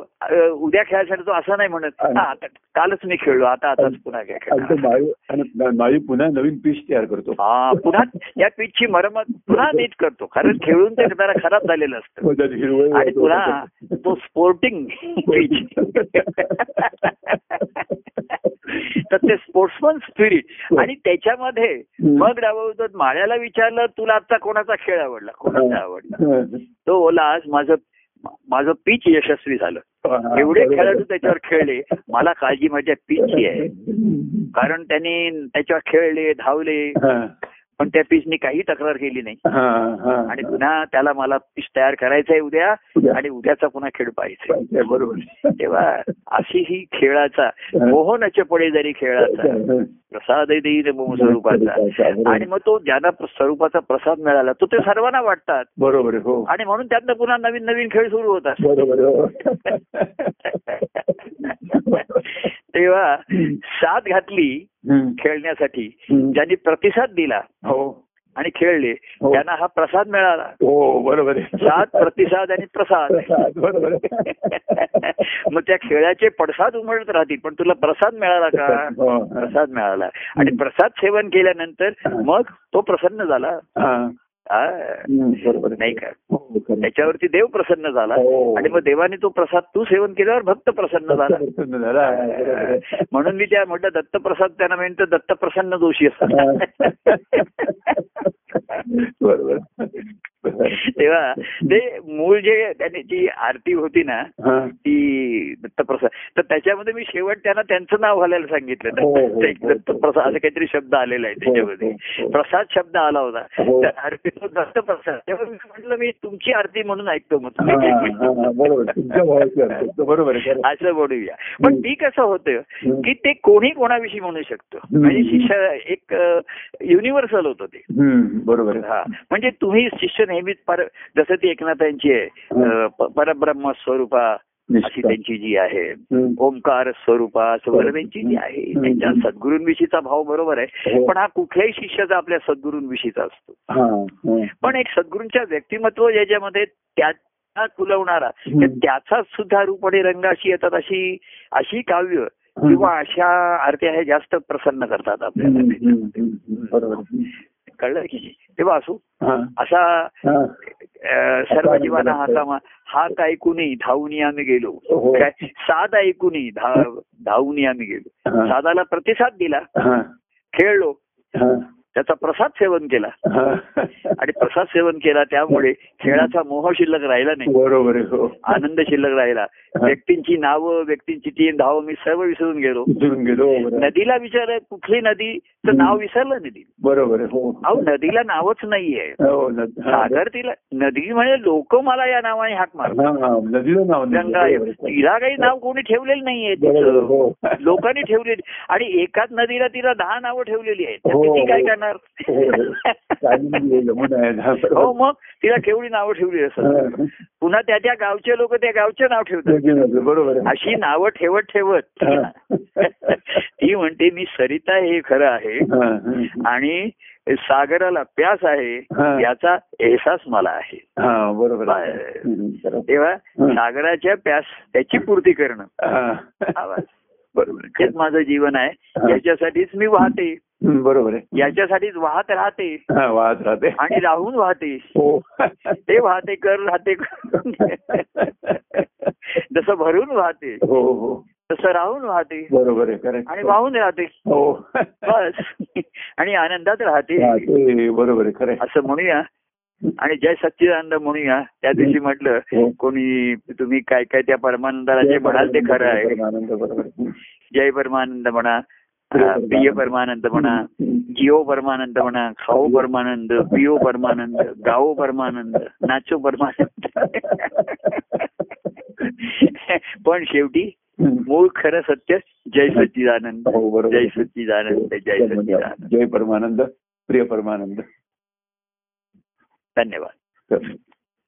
B: उद्या खेळायसाठी तो असं नाही म्हणत
A: हा.
B: "हा, आता कालच मी खेळलो आता आताच पुन्हा
A: माळी पुन्हा नवीन पीच तयार करतो
B: हा पुन्हा या पिचची मरम्मत पुन्हा नीट करतो कारण खेळून ते जरा खराब झालेलं असतं
A: हो,
B: आणि पुन्हा तो स्पोर्टिंग तर ते स्पोर्ट्समन स्पिरिट आणि त्याच्यामध्ये. मग डावतो माळ्याला विचारलं तुला आजचा कोणाचा खेळ आवडला? कोणाचा आवडला? तो बोला आज माझं माझं पिच यशस्वी झालं. एवढे खेळाडू त्याच्यावर खेळले. मला काळजी माझ्या पिचची आहे. कारण त्यांनी त्याच्यावर खेळले धावले. पण त्या पिचनी काही तक्रार केली नाही. आणि पुन्हा त्याला मला पिच तयार करायचं आहे उद्या. आणि उद्याचा पुन्हा खेळ पाहिजे
A: बरोबर.
B: तेव्हा अशी ही खेळाचा मोहनाच्या पुढे जरी खेळाचा प्रसाद देईल मोह स्वरूपाचा. आणि मग तो ज्यांना स्वरूपाचा प्रसाद मिळाला तो ते सर्वांना वाटतात.
A: बरोबर हो.
B: आणि म्हणून त्यातनं पुन्हा नवीन नवीन खेळ सुरू होतात.
A: बरोबर हो.
B: तेव्हा साथ घातली. खेळण्यासाठी. ज्यांनी प्रतिसाद दिला
A: हो.
B: आणि खेळले
A: हो.
B: त्यांना हा प्रसाद मिळाला.
A: हो बरोबर आहे.
B: साथ प्रतिसाद आणि प्रसाद.
A: बरोबर.
B: मग त्या खेळाचे पडसाद उमटत राहतील पण तुला प्रसाद मिळाला का?
A: हो.
B: प्रसाद मिळाला. आणि प्रसाद सेवन केल्यानंतर मग तो प्रसन्न झाला.
A: हा.
B: नाही का
A: हो, आहे.
B: त्याच्यावरती देव प्रसन्न झाला
A: हो.
B: आणि मग देवाने तो प्रसाद तू सेवन केल्यावर भक्त प्रसन्न झाला. म्हणून मी त्या म्हटलं दत्तप्रसाद त्यांना म्हणतो दत्तप्रसन्न दोषी असतात
A: बरोबर
B: तेव्हा ते मूळ जे त्याने जी आरती होती ना. ती दत्तप्रसाद तर त्याच्यामध्ये मी शेवट त्यांना त्यांचं नाव घालायला सांगितलं
A: हो, हो, हो.
B: दत्तप्रसाद असं काहीतरी शब्द आलेला आहे त्याच्यामध्ये. प्रसाद शब्द आला होता. तर आरतीत दत्तप्रसाद तेव्हा मी म्हटलं मी तुमची आरती म्हणून ऐकतो मग
A: बरोबर.
B: असं बोलूया पण. ती कसं होतं. की ते कोणी कोणाविषयी म्हणू शकतो. म्हणजे शिष्य एक युनिव्हर्सल होतं ते
A: बरोबर
B: हा म्हणजे तुम्ही शिष्य नेहमीच पर जसं ती एकनाथांची आहे प- परब्रह्म स्वरूपा अशी. त्यांची जी आहे. ओंकार स्वरूपा वगैरे त्यांची जी आहे. त्यांच्या सद्गुरूंविषयीचा भाव बरोबर आहे
A: हो.
B: पण हा कुठल्याही शिष्याचा आपल्या सद्गुरूंविषयीचा असतो
A: हा, हा.
B: पण एक सद्गुरूंच्या व्यक्तिमत्व ज्याच्यामध्ये त्या खुलवणारा त्याचा सुद्धा रूप आणि रंग अशी येतात अशी अशी काव्य किंवा अशा आरत्या हे जास्त प्रसन्न करतात आपल्याला कळलं की नाही? तेव्हा असो
A: हा,
B: असा
A: हा.
B: सर्व जीवांना हाता हात ऐकूनही धावून आम्ही गेलो
A: हो.
B: काय साद ऐकूनही धा- धावून आम्ही गेलो
A: हा.
B: सादाला प्रतिसाद दिला
A: हा,
B: खेळलो
A: हा,
B: त्याचा प्रसाद सेवन केला.
A: हा.
B: आणि प्रसाद सेवन केला त्यामुळे खेळाचा मोह शिल्लक राहिला नाही.
A: बरोबर हो.
B: आनंद शिल्लक राहिला. व्यक्तींची नावं व्यक्तींची तीन धाव मी सर्व विसरून गेलो.
A: गेलो आहे.
B: नदीला विचारलं कुठली नदी? तर नाव विसरलं नदी.
A: बरोबर आहे हो.
B: अहो नदीला नावच नाहीये.
A: हो, हा,
B: सागर तिला नदी म्हणजे लोक मला या नावाने हाक मार
A: हा, हा, नदीला नाव नाही.
B: गंगा. तिला काही नाव कोणी ठेवलेलं नाहीये तिचं.
A: हो.
B: लोकांनी ठेवलेली आणि एकाच नदीला तिला दहा नावं ठेवलेली आहेत.
A: हो,
B: ती काय
A: हो.
B: करणार
A: हो, हो. हा,
B: मग तिला केवढी नावं ठेवली असत
A: हा.
B: पुन्हा त्या त्या गावचे लोक त्या गावचे नाव ठेवतात
A: बरोबर
B: अशी नावं ठेवत ठेवत. ती म्हणते मी सरिता हे खरं आहे. आणि सागराला प्यास आहे. याचा एहसास मला आहे
A: हा बरोबर.
B: तेव्हा. सागराच्या प्यास त्याची पूर्ती करणं. आवाज
A: बरोबर.
B: हेच माझं जीवन आहे. याच्यासाठीच मी वाहते
A: बरोबर आहे.
B: याच्यासाठीच वाहत राहते.
A: वाहत राहते.
B: आणि राहून वाहते.
A: हो.
B: ते वाहते कर राहते. जसं भरून वाहते
A: हो हो.
B: तसं राहून वाहते.
A: बरोबर आहे
B: आणि वाहून राहते.
A: हो.
B: बस. आणि आनंदात राहते.
A: हा, बरोबर आहे खरं.
B: असं म्हणूया. आणि जय सच्चिदानंद म्हणूया. त्या दिवशी म्हटलं. कोणी तुम्ही काय काय त्या परमानंदाला जे म्हणाल ते खरं आहे. जय परमानंद म्हणा. प्रिय परमानंद म्हणा जिओ परमानंद म्हणा खाओ परमानंद पिओ परमानंद गाओ परमानंद नाचो परमानंद पण शेवटी. मूळ खरं सत्य जय सच्चिदानंद जय सच्चिदानंद जय सच्चिदानंद
A: जय परमानंद प्रिय परमानंद
B: धन्यवाद